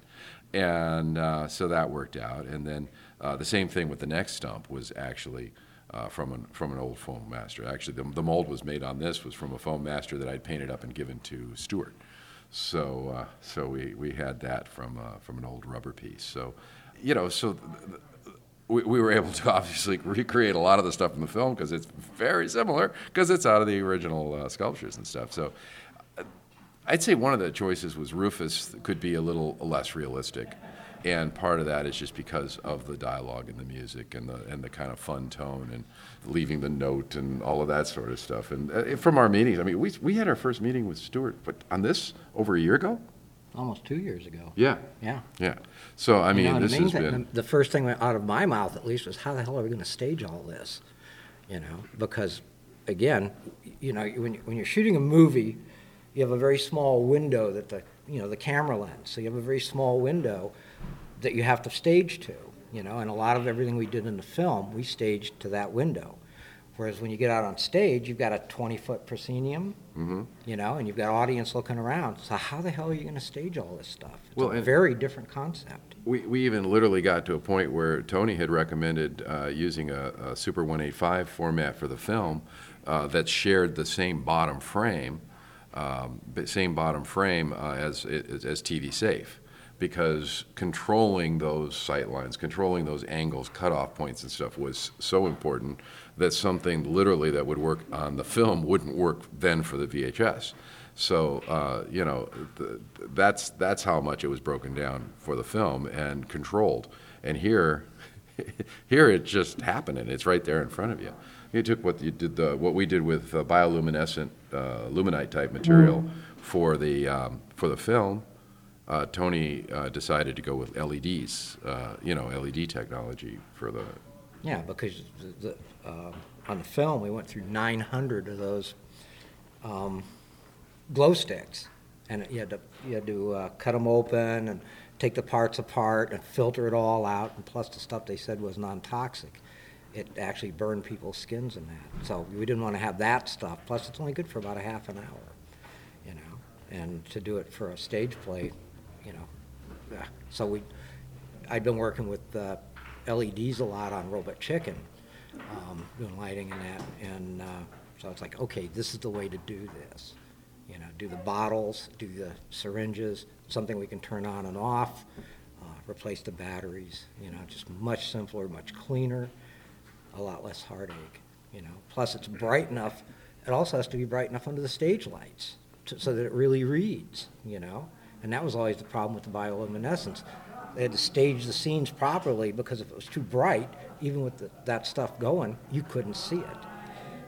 And uh, so that worked out. And then uh, the same thing with the next stump was actually uh, from, an, from an old foam master. Actually, the, the mold was made on this was from a foam master that I'd painted up and given to Stuart. So, uh, so we, we had that from, uh, from an old rubber piece. So, you know, so th- th- we, we were able to obviously recreate a lot of the stuff in the film because it's very similar because it's out of the original uh, sculptures and stuff. So I'd say one of the choices was Rufus could be a little less realistic, and part of that is just because of the dialogue and the music and the and the kind of fun tone and leaving the note and all of that sort of stuff. And uh, from our meetings, I mean, we we had our first meeting with Stuart, but on this over a year ago. Almost two years ago. Yeah. Yeah. Yeah. So I You mean, know, the this has been. The first thing went out of my mouth, at least, was how the hell are we going to stage all this? You know, because again, you know, when, you- when you're shooting a movie, you have a very small window that the, you know, the camera lens. So you have a very small window that you have to stage to, you know, and a lot of everything we did in the film, we staged to that window. Whereas when you get out on stage, you've got a 20 foot proscenium, hmm you know, and you've got audience looking around. So how the hell are you going to stage all this stuff? It's Well, a very different concept. We, we even literally got to a point where Tony had recommended uh, using a, a Super 185 format for the film uh, that shared the same bottom frame, um, same bottom frame uh, as, as, TV safe. Because controlling those sight lines, controlling those angles, cutoff points, and stuff was so important that something literally that would work on the film wouldn't work then for the VHS. So uh, you know, th- that's that's how much it was broken down for the film and controlled. And here, here it just happened, and it's right there in front of you. You took what you did, the, what we did with uh, bioluminescent uh, luminite type material for the um, for the film. Uh, Tony uh, decided to go with LEDs, uh, you know, LED technology for the. Yeah, because the, the, uh, on the film, we went through 900 of those um, glow sticks. And you had to, you had to uh, cut them open and take the parts apart and filter it all out. And plus, the stuff they said was non toxic. It actually burned people's skins in that. So we didn't want to have that stuff. Plus, it's only good for about a half an hour, you know. And to do it for a stage play, you know. So we, I'd been working with uh, LEDs a lot on Robot Chicken, um, doing lighting and that, and uh, so it's like, okay, this is the way to do this. You know, do the bottles, do the syringes, something we can turn on and off, uh, replace the batteries. You know, just much simpler, much cleaner, a lot less heartache. You know, plus it's bright enough. It also has to be bright enough under the stage lights to, so that it really reads. You know, and that was always the problem with the bioluminescence. They had to stage the scenes properly because if it was too bright, even with the, that stuff going, you couldn't see it.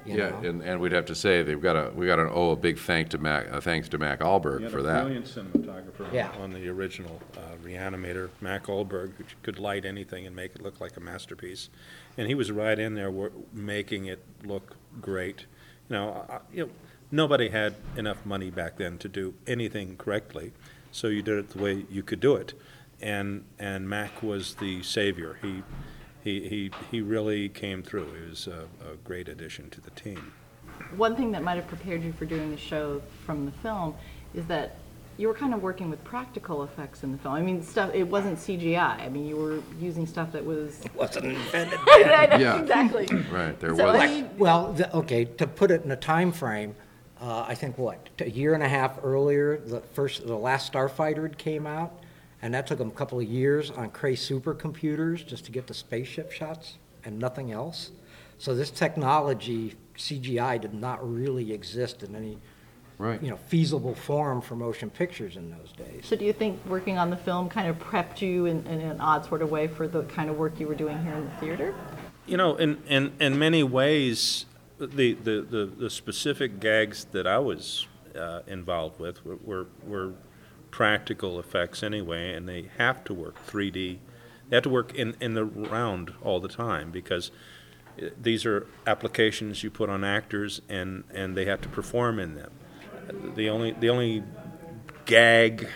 You yeah, know? and, and we'd have to say they've got to we got to owe a big thank to Mac uh, thanks to Mac Ahlberg for a that. brilliant cinematographer Yeah. on the original uh, Reanimator, Mac Ahlberg, who could light anything and make it look like a masterpiece. And he was right in there wor- making it look great. You know, I- you know, nobody had enough money back then to do anything correctly, so you did it the way you could do it. And and Mac was the savior. He he he, he really came through. He was a, a great addition to the team. One thing that might have prepared you for doing the show from the film is that you were kind of working with practical effects in the film. I mean, stuff. It wasn't CGI. I mean, you were using stuff that was. It wasn't invented I know, Yeah. Exactly. Right, there So, was. I mean, Well, the, okay, to put it in a time frame, Uh, I think what a year and a half earlier, the first, the last Starfighter had came out, and that took them a couple of years on Cray supercomputers just to get the spaceship shots and nothing else. So this technology, CGI, did not really exist in any Right. you know, feasible form for motion pictures in those days. So do you think working on the film kind of prepped you in, in an odd sort of way for the kind of work you were doing here in the theater? You know, in, in, in many ways, the, the, the, the specific gags that I was uh, involved with were, were, were practical effects anyway, and they have to work 3D. They have to work in, in the round all the time because uh, these are applications you put on actors and, and they have to perform in them. The only, the only gag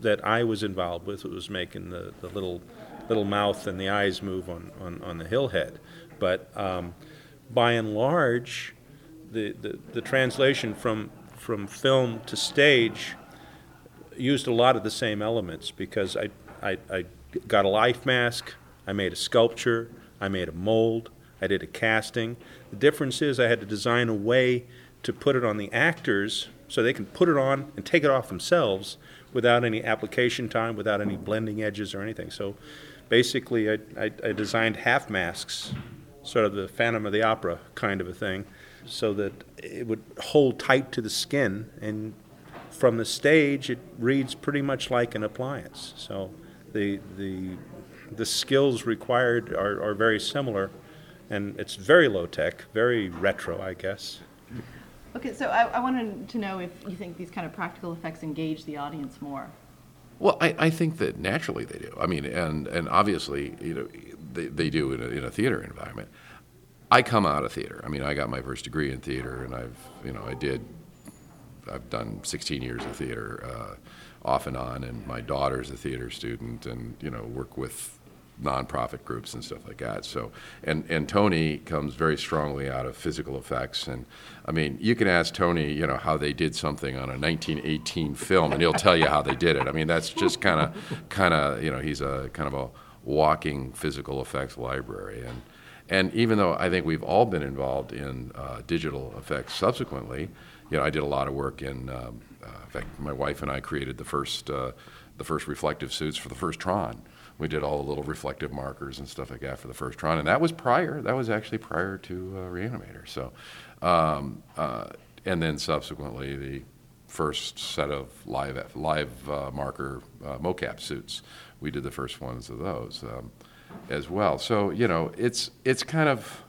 that I was involved with was making the, the little, little mouth and the eyes move on, on, on the hill head. But um, by and large, the, the, the translation from, from film to stage used a lot of the same elements because I, I, I got a life mask, I made a sculpture, I made a mold, I did a casting. The difference is I had to design a way to put it on the actors so they can put it on and take it off themselves without any application time, without any blending edges or anything. So basically, I, I, I designed half masks, sort of the Phantom of the Opera kind of a thing, so that it would hold tight to the skin and from the stage, it reads pretty much like an appliance. So the the the skills required are, are very similar, and it's very low tech, very retro, I guess. Okay, so I, I wanted to know if you think these kind of practical effects engage the audience more. Well, I, I think that naturally they do. I mean, and, and obviously, you know, they, they do in a, in a theater environment. I come out of theater. I mean, I got my first degree in theater, and I've, you know, I did, I've done 16 years of theater uh, off and on, and my daughter's a theater student, and, you know, work with nonprofit groups and stuff like that. So, and and Tony comes very strongly out of physical effects, and I mean, you can ask Tony, you know, how they did something on a 1918 film, and he'll tell you how they did it. I mean, that's just kind of, kind of, you know, he's a kind of a walking physical effects library, and and even though I think we've all been involved in uh, digital effects subsequently, you know, I did a lot of work in. Um, in fact, my wife and I created the first uh, the first reflective suits for the first Tron we did all the little reflective markers and stuff like that for the first Tron, and that was prior. That was actually prior to Reanimator. So, um, and then subsequently the first set of live live uh, marker uh, mocap suits. We did the first ones of those um, as well. So you know, it's it's kind of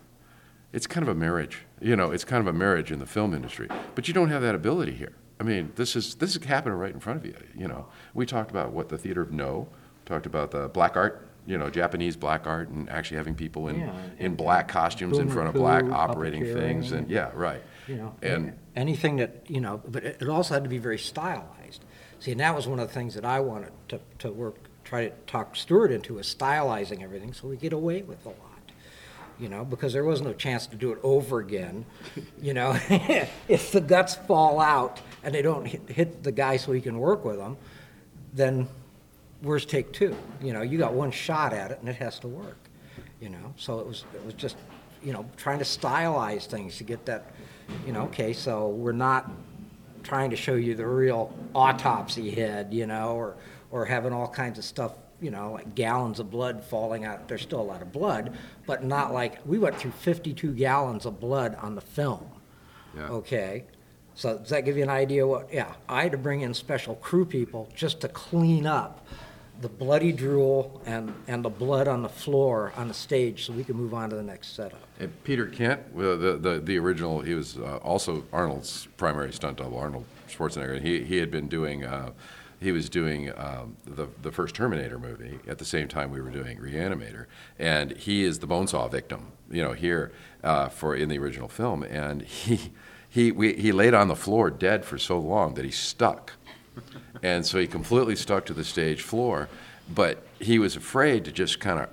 it's kind of a marriage. You know, it's kind of a marriage in the film industry. But you don't have that ability here. I mean, this is this is happening right in front of you. You know, we talked about what the theater of no talked about the black art, you know, Japanese black art, and actually having people in, Yeah, in black costumes in front of black operating things, and yeah, right. You know, and anything that you know, but it, also had to be very stylized. See, and that was one of the things that I wanted to, to work, try to talk Stuart into, is stylizing everything so we get away with a lot. You know, because there was no chance to do it over again. You know, if the guts fall out and they don't hit, hit the guy so he can work with them, then where's take two? You know, you got one shot at it and it has to work. You know, so it was it was just you know trying to stylize things to get that. You know, okay, so we're not trying to show you the real autopsy head, you know, or or having all kinds of stuff, you know, like gallons of blood falling out. There's still a lot of blood, but not like we went through 52 gallons of blood on the film. Yeah. Okay. So does that give you an idea what? Yeah, I had to bring in special crew people just to clean up the bloody drool and, and the blood on the floor on the stage so we can move on to the next setup. And Peter Kent, the, the, the original, he was uh, also Arnold's primary stunt double, Arnold Schwarzenegger. He, he had been doing, uh, he was doing um, the, the first Terminator movie at the same time we were doing Reanimator. And he is the bone saw victim, you know, here uh, for in the original film. And he, he, we, he laid on the floor dead for so long that he stuck. And so he completely stuck to the stage floor, but he was afraid to just kind of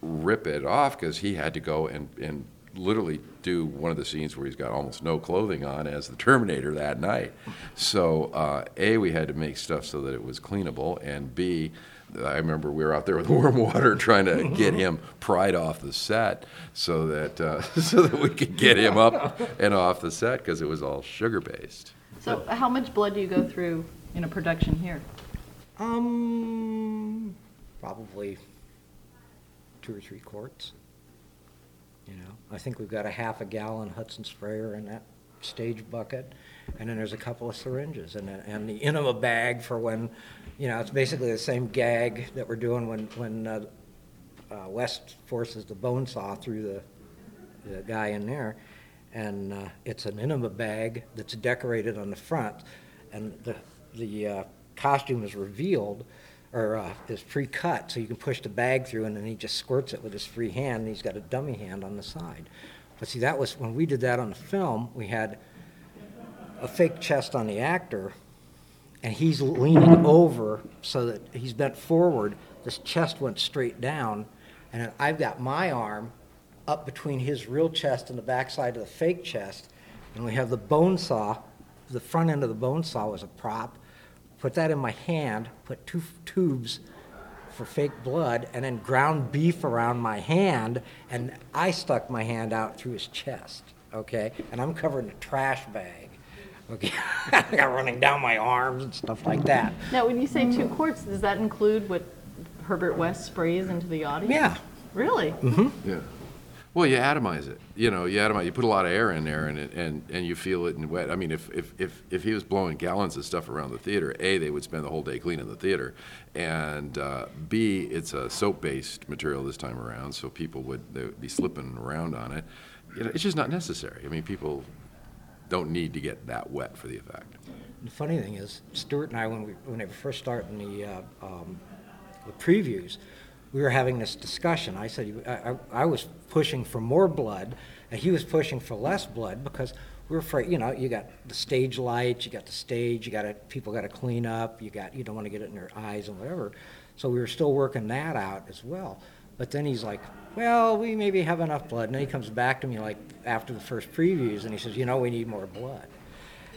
rip it off because he had to go and, and literally do one of the scenes where he's got almost no clothing on as the Terminator that night. So, uh, A, we had to make stuff so that it was cleanable, and B, I remember we were out there with warm water trying to get him pried off the set so that uh, so that we could get him up and off the set because it was all sugar based. So, how much blood do you go through in a production here? Um, probably two or three quarts. You know, I think we've got a half a gallon Hudson sprayer in that stage bucket, and then there's a couple of syringes and, a, and the enema bag for when, you know, it's basically the same gag that we're doing when when uh, uh, West forces the bone saw through the the guy in there, and uh, it's an enema bag that's decorated on the front, and the the uh, costume is revealed or uh, is pre-cut, so you can push the bag through, and then he just squirts it with his free hand. And he's got a dummy hand on the side. But see, that was when we did that on the film. We had a fake chest on the actor, and he's leaning over so that he's bent forward. This chest went straight down, and I've got my arm up between his real chest and the backside of the fake chest, and we have the bone saw. The front end of the bone saw was a prop. Put that in my hand. Put two f- tubes for fake blood, and then ground beef around my hand, and I stuck my hand out through his chest. Okay, and I'm covered in a trash bag. Okay, I got running down my arms and stuff like that. Now, when you say two quarts, does that include what Herbert West sprays into the audience? Yeah. Really? Mm-hmm. Yeah. Well, you atomize it. You know, you atomize. You put a lot of air in there, and it, and and you feel it and wet. I mean, if, if if if he was blowing gallons of stuff around the theater, a they would spend the whole day cleaning the theater, and uh, b it's a soap-based material this time around, so people would they would be slipping around on it. You know, it's just not necessary. I mean, people don't need to get that wet for the effect. The funny thing is, Stuart and I, when we when were first starting the uh, um, the previews, we were having this discussion. I said I, I, I was pushing for more blood, and he was pushing for less blood because we were afraid. You know, you got the stage lights, you got the stage, you got to people got to clean up. You got you don't want to get it in their eyes and whatever. So we were still working that out as well. But then he's like, well, we maybe have enough blood. And then he comes back to me like after the first previews, and he says, you know, we need more blood.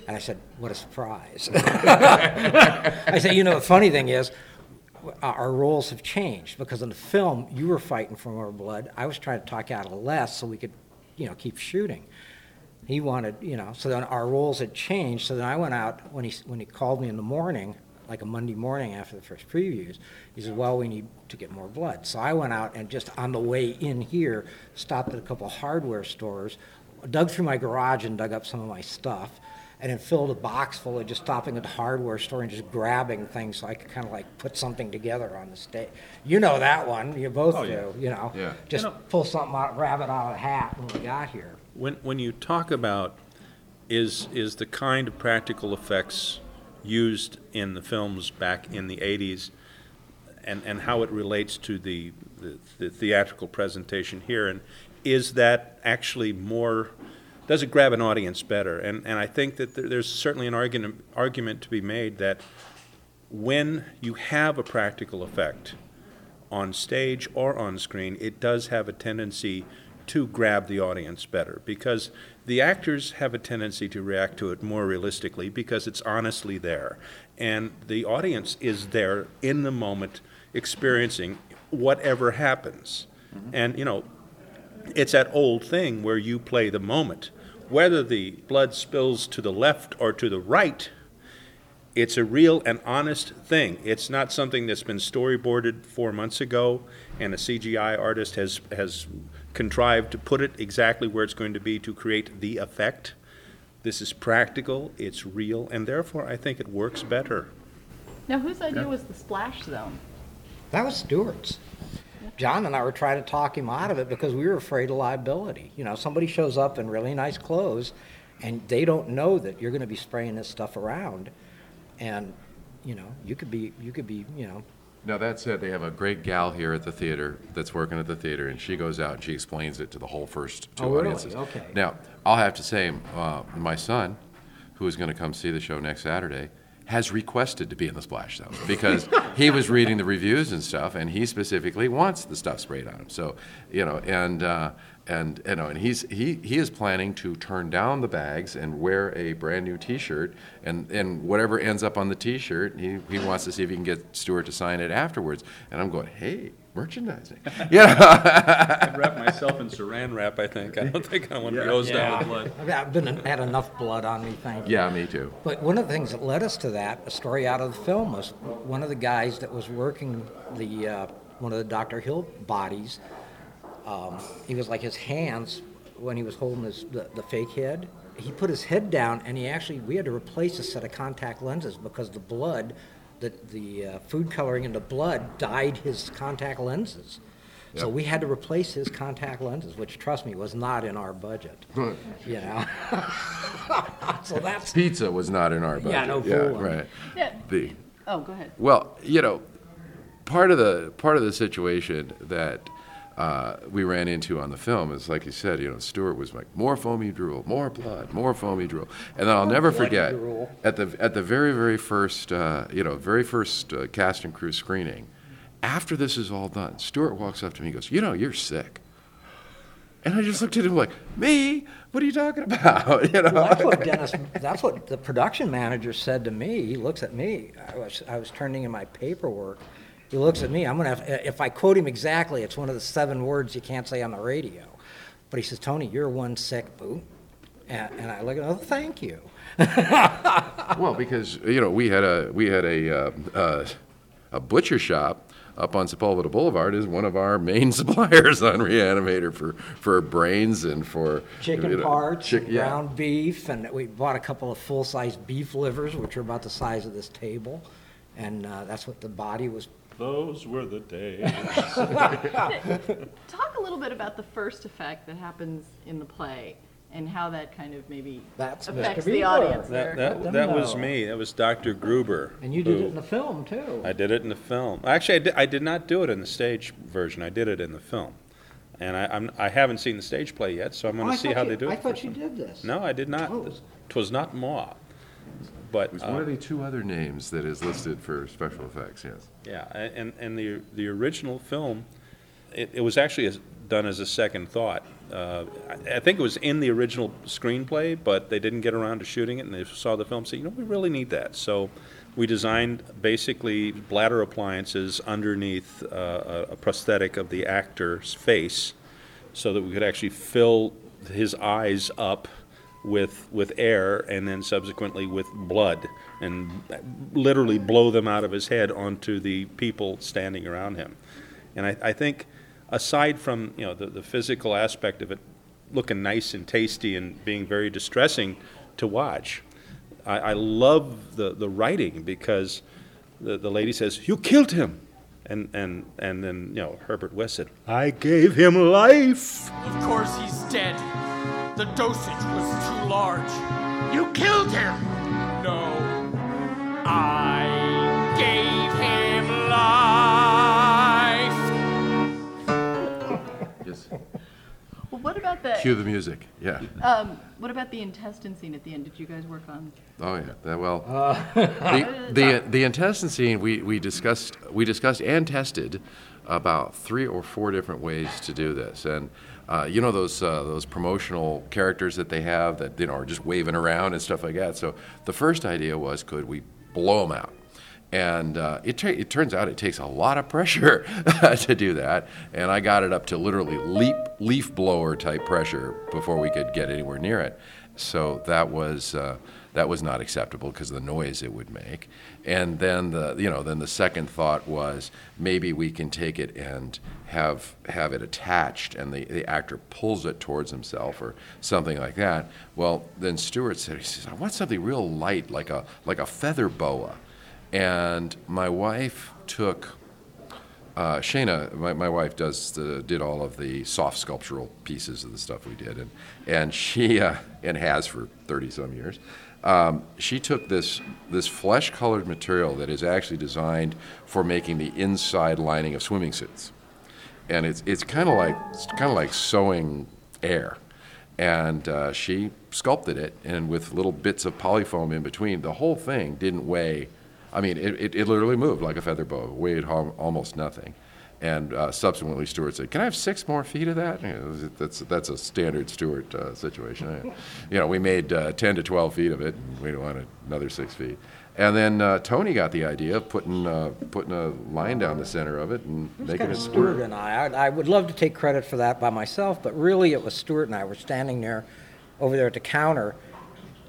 And I said, what a surprise. I said, you know, the funny thing is, Uh, our roles have changed because in the film, you were fighting for more blood. I was trying to talk out of less so we could, you know, keep shooting. He wanted, you know, so then our roles had changed. So then I went out when he, when he called me in the morning, like a Monday morning after the first previews. He said, well, we need to get more blood. So I went out and just on the way in here, stopped at a couple hardware stores, dug through my garage and dug up some of my stuff and then filled a box full of just stopping at the hardware store and just grabbing things so I could kind of like put something together on the stage. You know that one, you both Oh, do. yeah. You know, Yeah. just You know- pull something out, grab it out of the hat when we got here. When, when you talk about is, is the kind of practical effects used in the films back in the 80s and, and how it relates to the, the, the theatrical presentation here, and is that actually more, does it grab an audience better? And, and I think that there, there's certainly an argument, argument to be made that when you have a practical effect, on stage or on screen, it does have a tendency to grab the audience better because the actors have a tendency to react to it more realistically because it's honestly there. And the audience is there in the moment experiencing whatever happens. Mm-hmm. And, you know, it's that old thing where you play the moment. Whether the blood spills to the left or to the right, it's a real and honest thing. It's not something that's been storyboarded four months ago and a CGI artist has, has contrived to put it exactly where it's going to be to create the effect. This is practical, it's real, and therefore I think it works better. Now, whose idea Yeah. was the splash zone? That was Stuart's. John and I were trying to talk him out of it because we were afraid of liability. You know, somebody shows up in really nice clothes and they don't know that you're going to be spraying this stuff around. And, you know, you could be, you could be, you know, Now, that said, they have a great gal here at the theater that's working at the theater, and she goes out and she explains it to the whole first two Oh, really? audiences. Okay. Now, I'll have to say, uh, my son, who is going to come see the show next Saturday, has requested to be in the splash zone because he was reading the reviews and stuff, and he specifically wants the stuff sprayed on him. So, you know, and uh, and you know, and he's he he is planning to turn down the bags and wear a brand new T-shirt, and and whatever ends up on the T-shirt, he he wants to see if he can get Stuart to sign it afterwards. And I'm going, hey, merchandising, yeah. I'd wrap myself in Saran wrap. I think. I don't think I want to be hosed down with blood. I've- I've been had enough blood on me, thank you. Yeah, me too. But one of the things that led us to that, a story out of the film, was one of the guys that was working the uh, one of the Dr. Hill bodies. Um, he was like his hands when he was holding his the, the fake head. He put his head down, and he actually we had to replace a set of contact lenses because the blood, the the uh, food coloring in the blood dyed his contact lenses. So we had to replace his contact lenses, which trust me was not in our budget. You know. so that's Pizza was not in our budget. Yeah, no yeah, fooling. right. Yeah. The Oh, go ahead. Well, you know, part of the part of the situation that uh, we ran into on the film is, like you said, you know, Stuart was like more foamy drool, more blood, more foamy drool, and then I'll never forget at the at the very very first uh, you know very first uh, cast and crew screening. After this is all done, Stuart walks up to me and goes, "You know, you're sick." And I just looked at him like, "Me? What are you talking about?" You know. Well, that's what Dennis. That's what the production manager said to me. He looks at me. I was I was turning in my paperwork. He looks at me. I'm gonna. Have, if I quote him exactly, it's one of the seven words you can't say on the radio. But he says, "Tony, you're one sick boot." And, and I look at. him, Oh, thank you. well, because you know we had a we had a uh, uh, a butcher shop up on Sepulveda Boulevard is one of our main suppliers on Reanimator for for brains and for Chicken you know, parts, chick- yeah. ground beef, and we bought a couple of full-size beef livers, which are about the size of this table, and uh, that's what the body was. Those were the days. Talk a little bit about the first effect that happens in the play and how that kind of maybe That's affects Mr. the Bieber. audience That, there. that, them that was know. me. That was Dr. Gruber. And you did who- it in the film too. I did it in the film. Actually, I did, I did not do it in the stage version. I did it in the film. And I, I'm, I haven't seen the stage play yet, so I'm going Oh, I to see thought how you- they do it. I thought first. you did this. No, I did not. Oh. Twas not moi. But There's uh, one of the two other names that is listed for special effects. Yes. Yeah, a- and, and the, the original film, it, it was actually as- done as a second thought. Uh, I, I think it was in the original screenplay, but they didn't get around to shooting it, and they saw the film said, you know, we really need that. So we designed basically bladder appliances underneath uh, a, a prosthetic of the actor's face so that we could actually fill his eyes up with with air and then subsequently with blood and literally blow them out of his head onto the people standing around him. And I, I think aside from you know the, the physical aspect of it looking nice and tasty and being very distressing to watch, I, I love the, the writing because the, the lady says, You killed him and, and and then you know Herbert West said, I gave him life. Of course he's dead. The dosage was too large. You killed him! No. I gave him life. Yes. Well, what about the Cue the music. Yeah. Um, what about the intestine scene at the end? Did you guys work on? Oh yeah. That, well, Uh, the, the the intestine scene we, we discussed we discussed and tested about three or four different ways to do this, and uh, you know those uh, those promotional characters that they have that you know are just waving around and stuff like that. So the first idea was could we blow them out? And uh, it, ta- it turns out it takes a lot of pressure to do that. And I got it up to literally leaf, leaf blower type pressure before we could get anywhere near it. So that was, uh, that was not acceptable because of the noise it would make. And then the, you know, then the second thought was maybe we can take it and have, have it attached and the, the actor pulls it towards himself or something like that. Well, then Stuart said, he says, I want something real light, like a, like a feather boa. And my wife took uh, Shayna, my, my wife, does the, did all of the soft sculptural pieces of the stuff we did, and and she uh, and has for thirty some years. Um, she took this this flesh colored material that is actually designed for making the inside lining of swimming suits, and it's it's kind of like kind of like sewing air, and uh, she sculpted it, and with little bits of polyfoam in between, the whole thing didn't weigh. I mean, it, it, it literally moved like a feather boa, weighed almost nothing. And uh, subsequently, Stuart said, "Can I have six more feet of that?" You know, that's that's a standard Stuart uh, situation. you know, we made uh, ten to twelve feet of it. And we wanted another six feet. And then uh, Tony got the idea of putting uh, putting a line down the center of it and It making kind it Stuart and I. I. I would love to take credit for that by myself, but really it was Stuart and I were standing there, over there at the counter,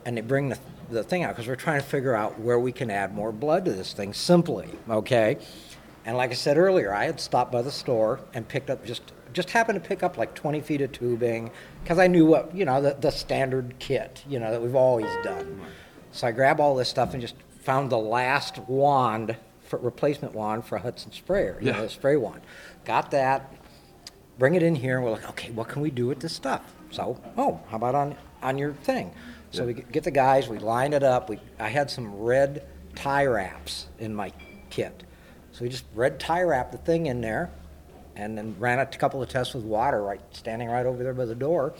and they bring the, the thing out because we're trying to figure out where we can add more blood to this thing simply, okay? And like I said earlier, I had stopped by the store and picked up just just happened to pick up like 20 feet of tubing because I knew what you know the, the standard kit you know that we've always done. So I grabbed all this stuff and just found the last wand for replacement wand for Hudson sprayer, you know, Yeah. the spray wand. Got that, bring it in here, and we're like, okay, what can we do with this stuff? So, oh, how about on on your thing? So we get the guys, we line it up. We I had some red tie wraps in my kit, so we just red tie wrapped the thing in there, and then ran a couple of tests with water, right standing right over there by the door,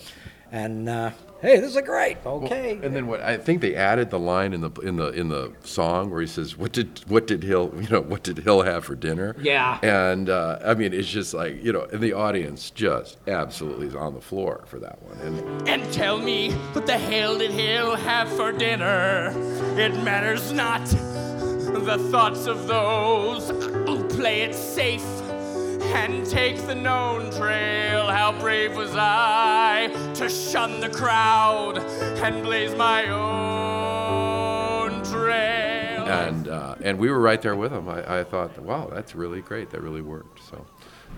and uh, hey, this is great. Okay. And then what? I think they added the line in the in the in the song where he says, "What did what did Hill you know what did Hill have for dinner?" Yeah. And uh, I mean, it's just like you know, and the audience just absolutely is on the floor for that one. And And tell me, what the hell did Hill have for dinner? It matters not. The thoughts of those who play it safe and take the known trail. How brave was I to shun the crowd and blaze my own trail? and uh, and we were right there with him. I, I thought, wow, that's really great. That really worked. So,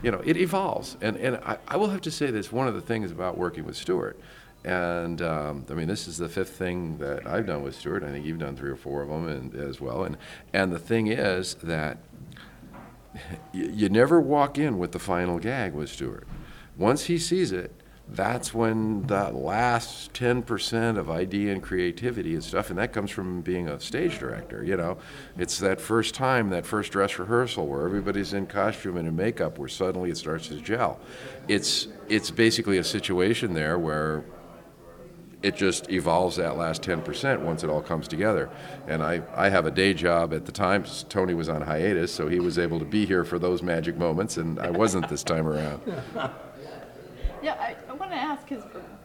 you know, it evolves. And and I, I will have to say this: one of the things about working with Stuart, and um, I mean, this is the fifth thing that I've done with Stuart. I think you've done three or four of them, and, as well. And and the thing is that you, never walk in with the final gag with Stuart. Once he sees it, that's when that last 10% of idea and creativity and stuff, and that comes from being a stage director, you know. It's that first time, that first dress rehearsal where everybody's in costume and in makeup where suddenly it starts to gel. It's, it's basically a situation there where it just evolves that last 10% once it all comes together. And I, I have a day job at the time. Tony was on hiatus, so he was able to be here for those magic moments, and I wasn't this time around. Yeah, I, I want to ask because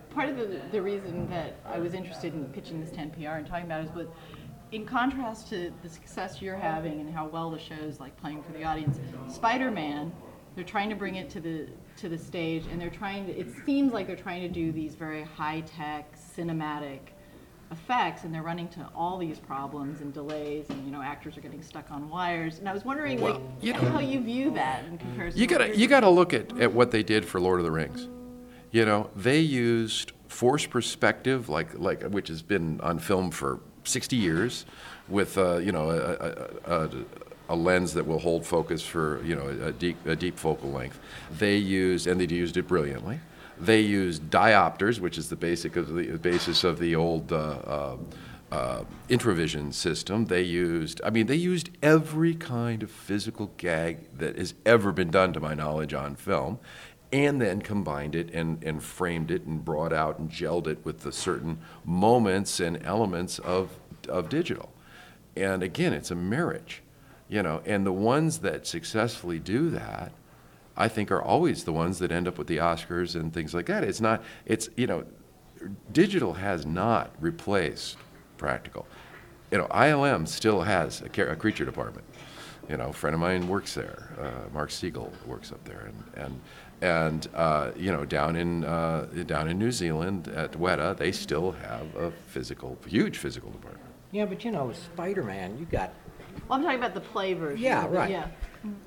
part of the, the reason that I was interested in pitching this 10 PR and talking about it is with, in contrast to the success you're having and how well the show's like playing for the audience, Spider-Man, they're trying to bring it to the to the stage, and they're trying to. It seems like they're trying to do these very high-tech cinematic effects, and they're running to all these problems and delays, and you know, actors are getting stuck on wires. And I was wondering, Well, like, you know- how you view that in comparison. You gotta you gotta look at, at what they did for Lord of the Rings. You know, they used forced perspective, like like which has been on film for sixty years, with uh, you know a, a, a, a lens that will hold focus for you know a deep a deep focal length. They used and they used it brilliantly. They used diopters, which is the basic of the basis of the old. Uh, uh, uh, Introvision system. They used, I mean, they used every kind of physical gag that has ever been done, to my knowledge, on film, and then combined it and, and framed it and brought out and gelled it with the certain moments and elements of, of digital. And again, it's a marriage, you know, and the ones that successfully do that, I think are always the ones that end up with the Oscars and things like that. It's not, it's, you know, digital has not replaced practical. You know, ILM still has a, ca- a creature department. You know, a friend of mine works there. Uh, Mark Siegel works up there, and and and uh, you know, down in uh, down in New Zealand at Weta, they still have a physical, huge physical department. Yeah, but you know, Spider-Man, you got Well, I'm talking about the play version. Yeah, right. Yeah.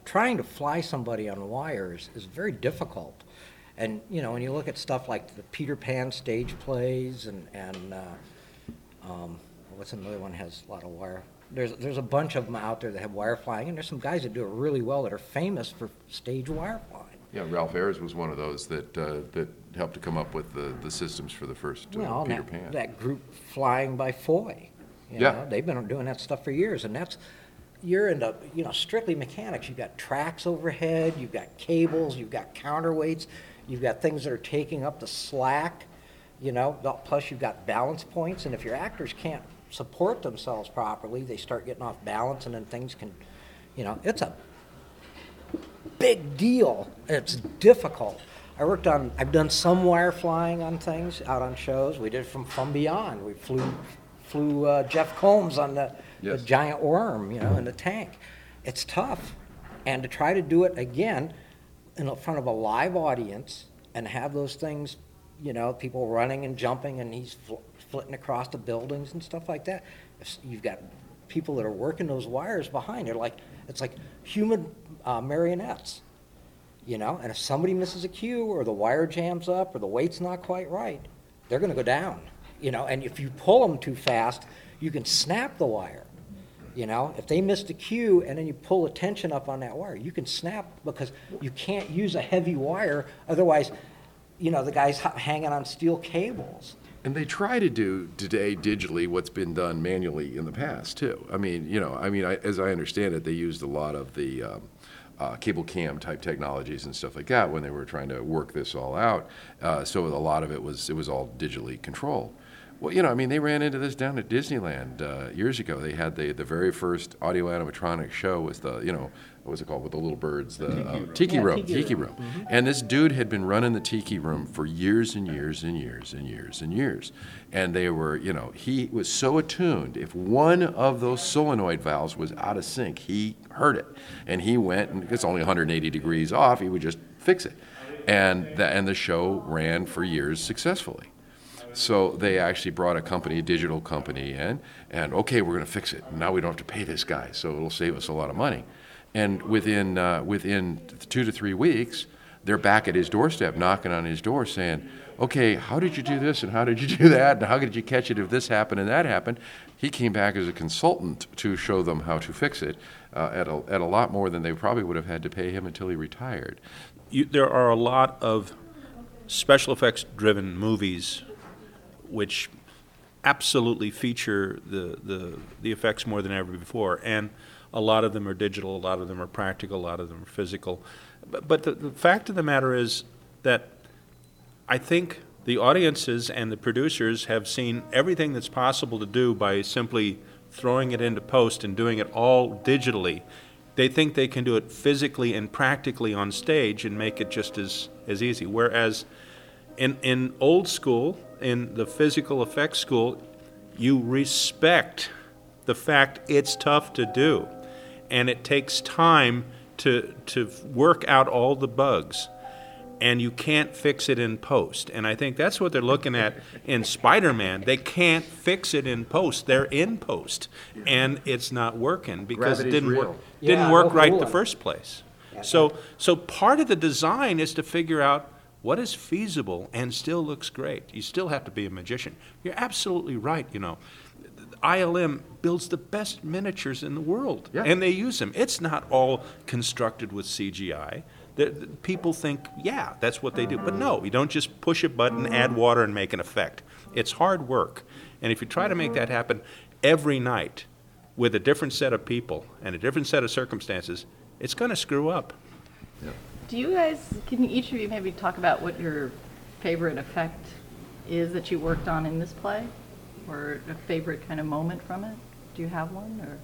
Trying to fly somebody on wires is very difficult. And you know, when you look at stuff like the Peter Pan stage plays and and uh, um, what's another one has a lot of wire. There's there's a bunch of them out there that have wire flying, and there's some guys that do it really well that are famous for stage wire flying. Yeah, Ralph Ayers was one of those that uh, that helped to come up with the, the systems for the first uh, Well, Peter that, Pan. that group flying by Foy. You Yeah. know, they've been doing that stuff for years, and that's you're into you know strictly mechanics. You've got tracks overhead, you've got cables, you've got counterweights, you've got things that are taking up the slack. You know, plus you've got balance points, and if your actors can't support themselves properly, they start getting off balance, and then things can, you know, it's a big deal. It's difficult. I worked on, I've done some wire flying on things out on shows. We did it from From Beyond. We flew, flew uh, Jeff Combs on the, Yes. the giant worm, you know, in the tank. It's tough. And to try to do it again in front of a live audience and have those things, you know, people running and jumping and he's fl- flitting across the buildings and stuff like that. If You've got people that are working those wires behind. They're like, it's like human uh, marionettes you know and if somebody misses a cue or the wire jams up or the weight's not quite right they're going to go down you know and if you pull them too fast you can snap the wire you know if they missed a cue and then you pull a tension up on that wire you can snap because you can't use a heavy wire otherwise you know the guy's hanging on steel cables And they try to do today digitally what's been done manually in the past too. I mean, you know, I mean, I, as I understand it, they used a lot of the um, uh, cable cam type technologies and stuff like that when they were trying to work this all out. Uh, so a lot of it was it was all digitally controlled. Well, you know, I mean, they ran into this down at Disneyland uh, years ago. They had the the very first audio animatronic show with the you know what was it called with the little birds the Tiki uh, room. tiki Yeah, room tiki tiki room. room. Mhm. And this dude had been running the tiki room for years and years and years and years and years. And they were, you know, he was so attuned. If one of those solenoid valves was out of sync, he heard it. And he went, and it's only 180 degrees off, he would just fix it. And the, and the show ran for years successfully. So they actually brought a company, a digital company in, and okay, we're going to fix it. Now we don't have to pay this guy, so it'll save us a lot of money. And within uh, within two to three weeks, they're back at his doorstep, knocking on his door, saying, "Okay, how did you do this, and how did you do that, and how did you catch it if this happened and that happened?" He came back as a consultant to show them how to fix it uh, at a, at a lot more than they probably would have had to pay him until he retired. you, there are a lot of special effects driven movies which absolutely feature the, the, the effects more than ever before. And a lot of them are digital, a lot of them are practical, a lot of them are physical. But, but the, the fact of the matter is that I think the audiences and the producers have seen everything that's possible to do by simply throwing it into post and doing it all digitally. They think they can do it physically and practically on stage and make it just as, as easy. Whereas in, in old school, in the physical effects school, you respect the fact it's tough to do. And it takes time to, to work out all the bugs. And you can't fix it in post. And I think that's what they're looking at in Spider Man. They can't fix it in post. They're in post. And it's not working because it didn't real. work, didn't Yeah, work right the first place. So, so part of the design is to figure out what is feasible and still looks great. You still have to be a magician. You're absolutely right. You know, ILM builds the best miniatures in the world, and they use them. It's not all constructed with CGI. The, the- people think, yeah, that's what they do. But no, you don't just push a button, add water, and make an effect. It's hard work. And if you try to make that happen every night with a different set of people and a different set of circumstances, it's going to screw up. Do you guys, can each of you maybe talk about what your favorite effect is that you worked on in this play? Or a favorite kind of moment from it? Do you have one, or?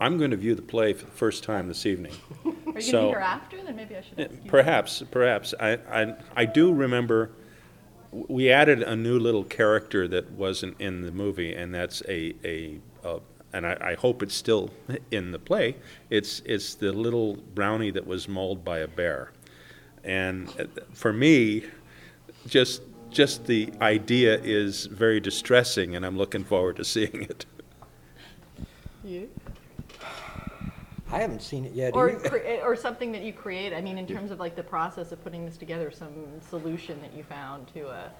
I'm going to view the play for the first time this evening. Are you going to be here after? Then maybe I should ask you. Perhaps, perhaps. I, I, I do remember we added a new little character that wasn't in the movie, and that's a, a, uh and I, I hope it's still in the play. It's, it's the little brownie that was mauled by a bear. And uh, for me, just, just the idea is very distressing, and I'm looking forward to seeing it. You? I haven't seen it yet Or, cre- or something that you create, I mean, in terms of like the process of putting this together, some solution that you found to a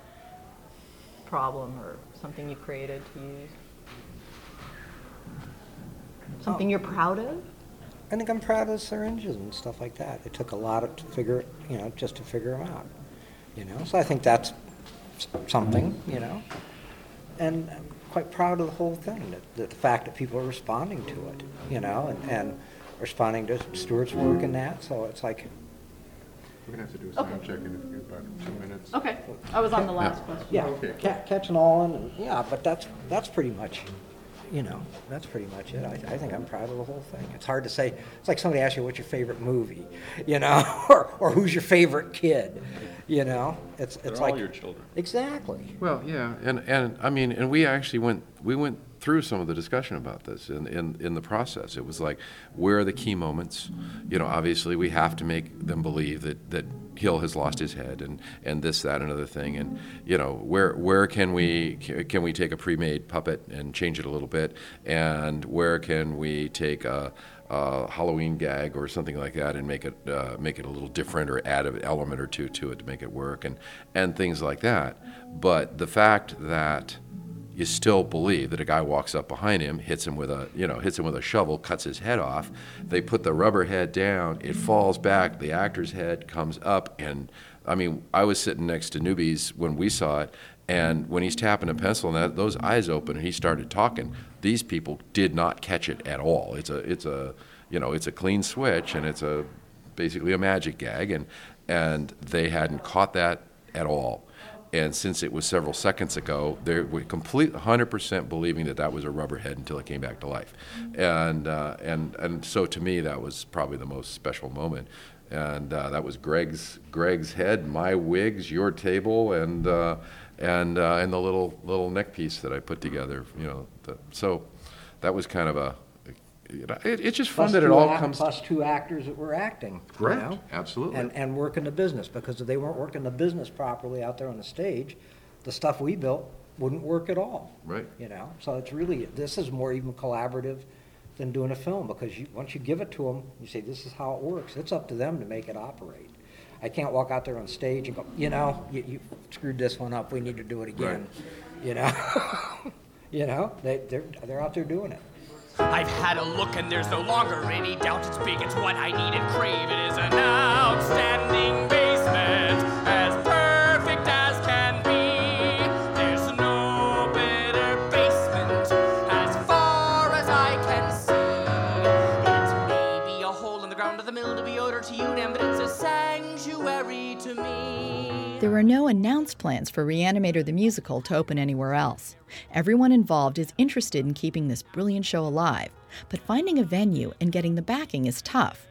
problem or something you created to use? Something oh. you're proud of? I think I'm proud of the syringes and stuff like that. It took a lot of, to figure, you know, just to figure them out. You know, so I think that's something, mm-hmm. you know. And I'm quite proud of the whole thing, that, that the fact that people are responding to it, you know, and, and responding to Stuart's work and that. So it's like, We're gonna have to do a sound check in about two minutes. Okay, I was on the last question. Yeah, Okay. ca- catching all in, yeah, but that's, that's pretty much, you know, that's pretty much it. I, I think I'm proud of the whole thing. It's hard to say, it's like somebody asks you, what's your favorite movie? You know, or, or who's your favorite kid? You know, it's, it's They're like. all your children. Exactly. Well, yeah, and, and, I mean, and we actually went, we went through some of the discussion about this in, in, in the process. It was like, where are the key moments? You know, obviously, we have to make them believe that, that Hill has lost his head and, and this, that, and other thing. And, you know, where, where can we, can we take a pre-made puppet and change it a little bit? And where can we take a, a Halloween gag or something like that and make it, uh, make it a little different or add an element or two to it to make it work and, and things like that. But the fact that you still believe that a guy walks up behind him, hits him with a, you know, hits him with a shovel, cuts his head off. They put the rubber head down, it falls back, the actor's head comes up, and I mean, I was sitting next to newbies when we saw it, and when he's tapping a pencil and that, those eyes open and he started talking, these people did not catch it at all. It's a, it's a, you know, it's a clean switch, and it's a basically a magic gag, and and they hadn't caught that at all. And since it was several seconds ago, they were complete 100% believing that that was a rubber head until it came back to life. And, uh, and, and so to me, that was probably the most special moment. And uh, that was Greg's, Greg's head, my wigs, your table, and, uh, and, uh, and the little, little neck piece that I put together. You know, the, so that was kind of a, you know, it, it's just fun Plus that it two all act- comes. Plus two actors that were acting. you Correct. know? Absolutely. And, and working the business, because if they weren't working the business properly out there on the stage, the stuff we built wouldn't work at all. Right. You know, so it's really, this is more even collaborative than doing a film, because you, once you give it to them, you say, this is how it works, it's up to them to make it operate. I can't walk out there on stage and go, you know, you, you screwed this one up, we need to do it again. You know? You know, they, they're, they're out there doing it. I've had a look and there's no longer any doubt it's big, it's what I need and crave. It is an outstanding basement, as are no announced plans for Reanimator the Musical to open anywhere else. Everyone involved is interested in keeping this brilliant show alive, but finding a venue and getting the backing is tough.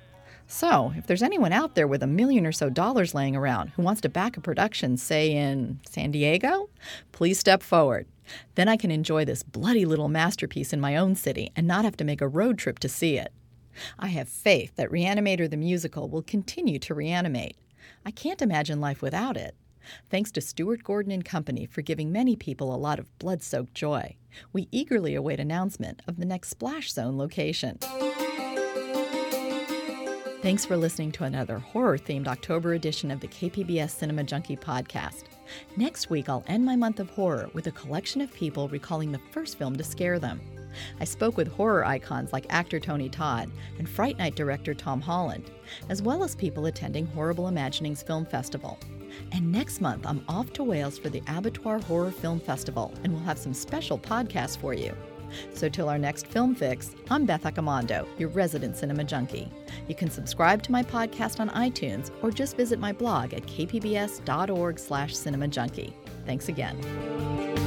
So, if there's anyone out there with a million or so dollars laying around who wants to back a production, say in San Diego, please step forward. Then I can enjoy this bloody little masterpiece in my own city and not have to make a road trip to see it. I have faith that Reanimator the Musical will continue to reanimate. I can't imagine life without it. Thanks to Stuart Gordon and Company for giving many people a lot of blood soaked joy. We eagerly await announcement of the next Splash Zone location. Thanks for listening to another horror themed October edition of the KPBS Cinema Junkie podcast. Next week, I'll end my month of horror with a collection of people recalling the first film to scare them. I spoke with horror icons like actor Tony Todd and Fright Night director Tom Holland, as well as people attending Horrible Imaginings Film Festival. And next month, I'm off to Wales for the Abertoir Horror Film Festival, and we'll have some special podcasts for you. So, till our next film fix, I'm Beth Accomando, your resident cinema junkie. You can subscribe to my podcast on iTunes or just visit my blog at kpbs.org/cinemajunkie. Thanks again.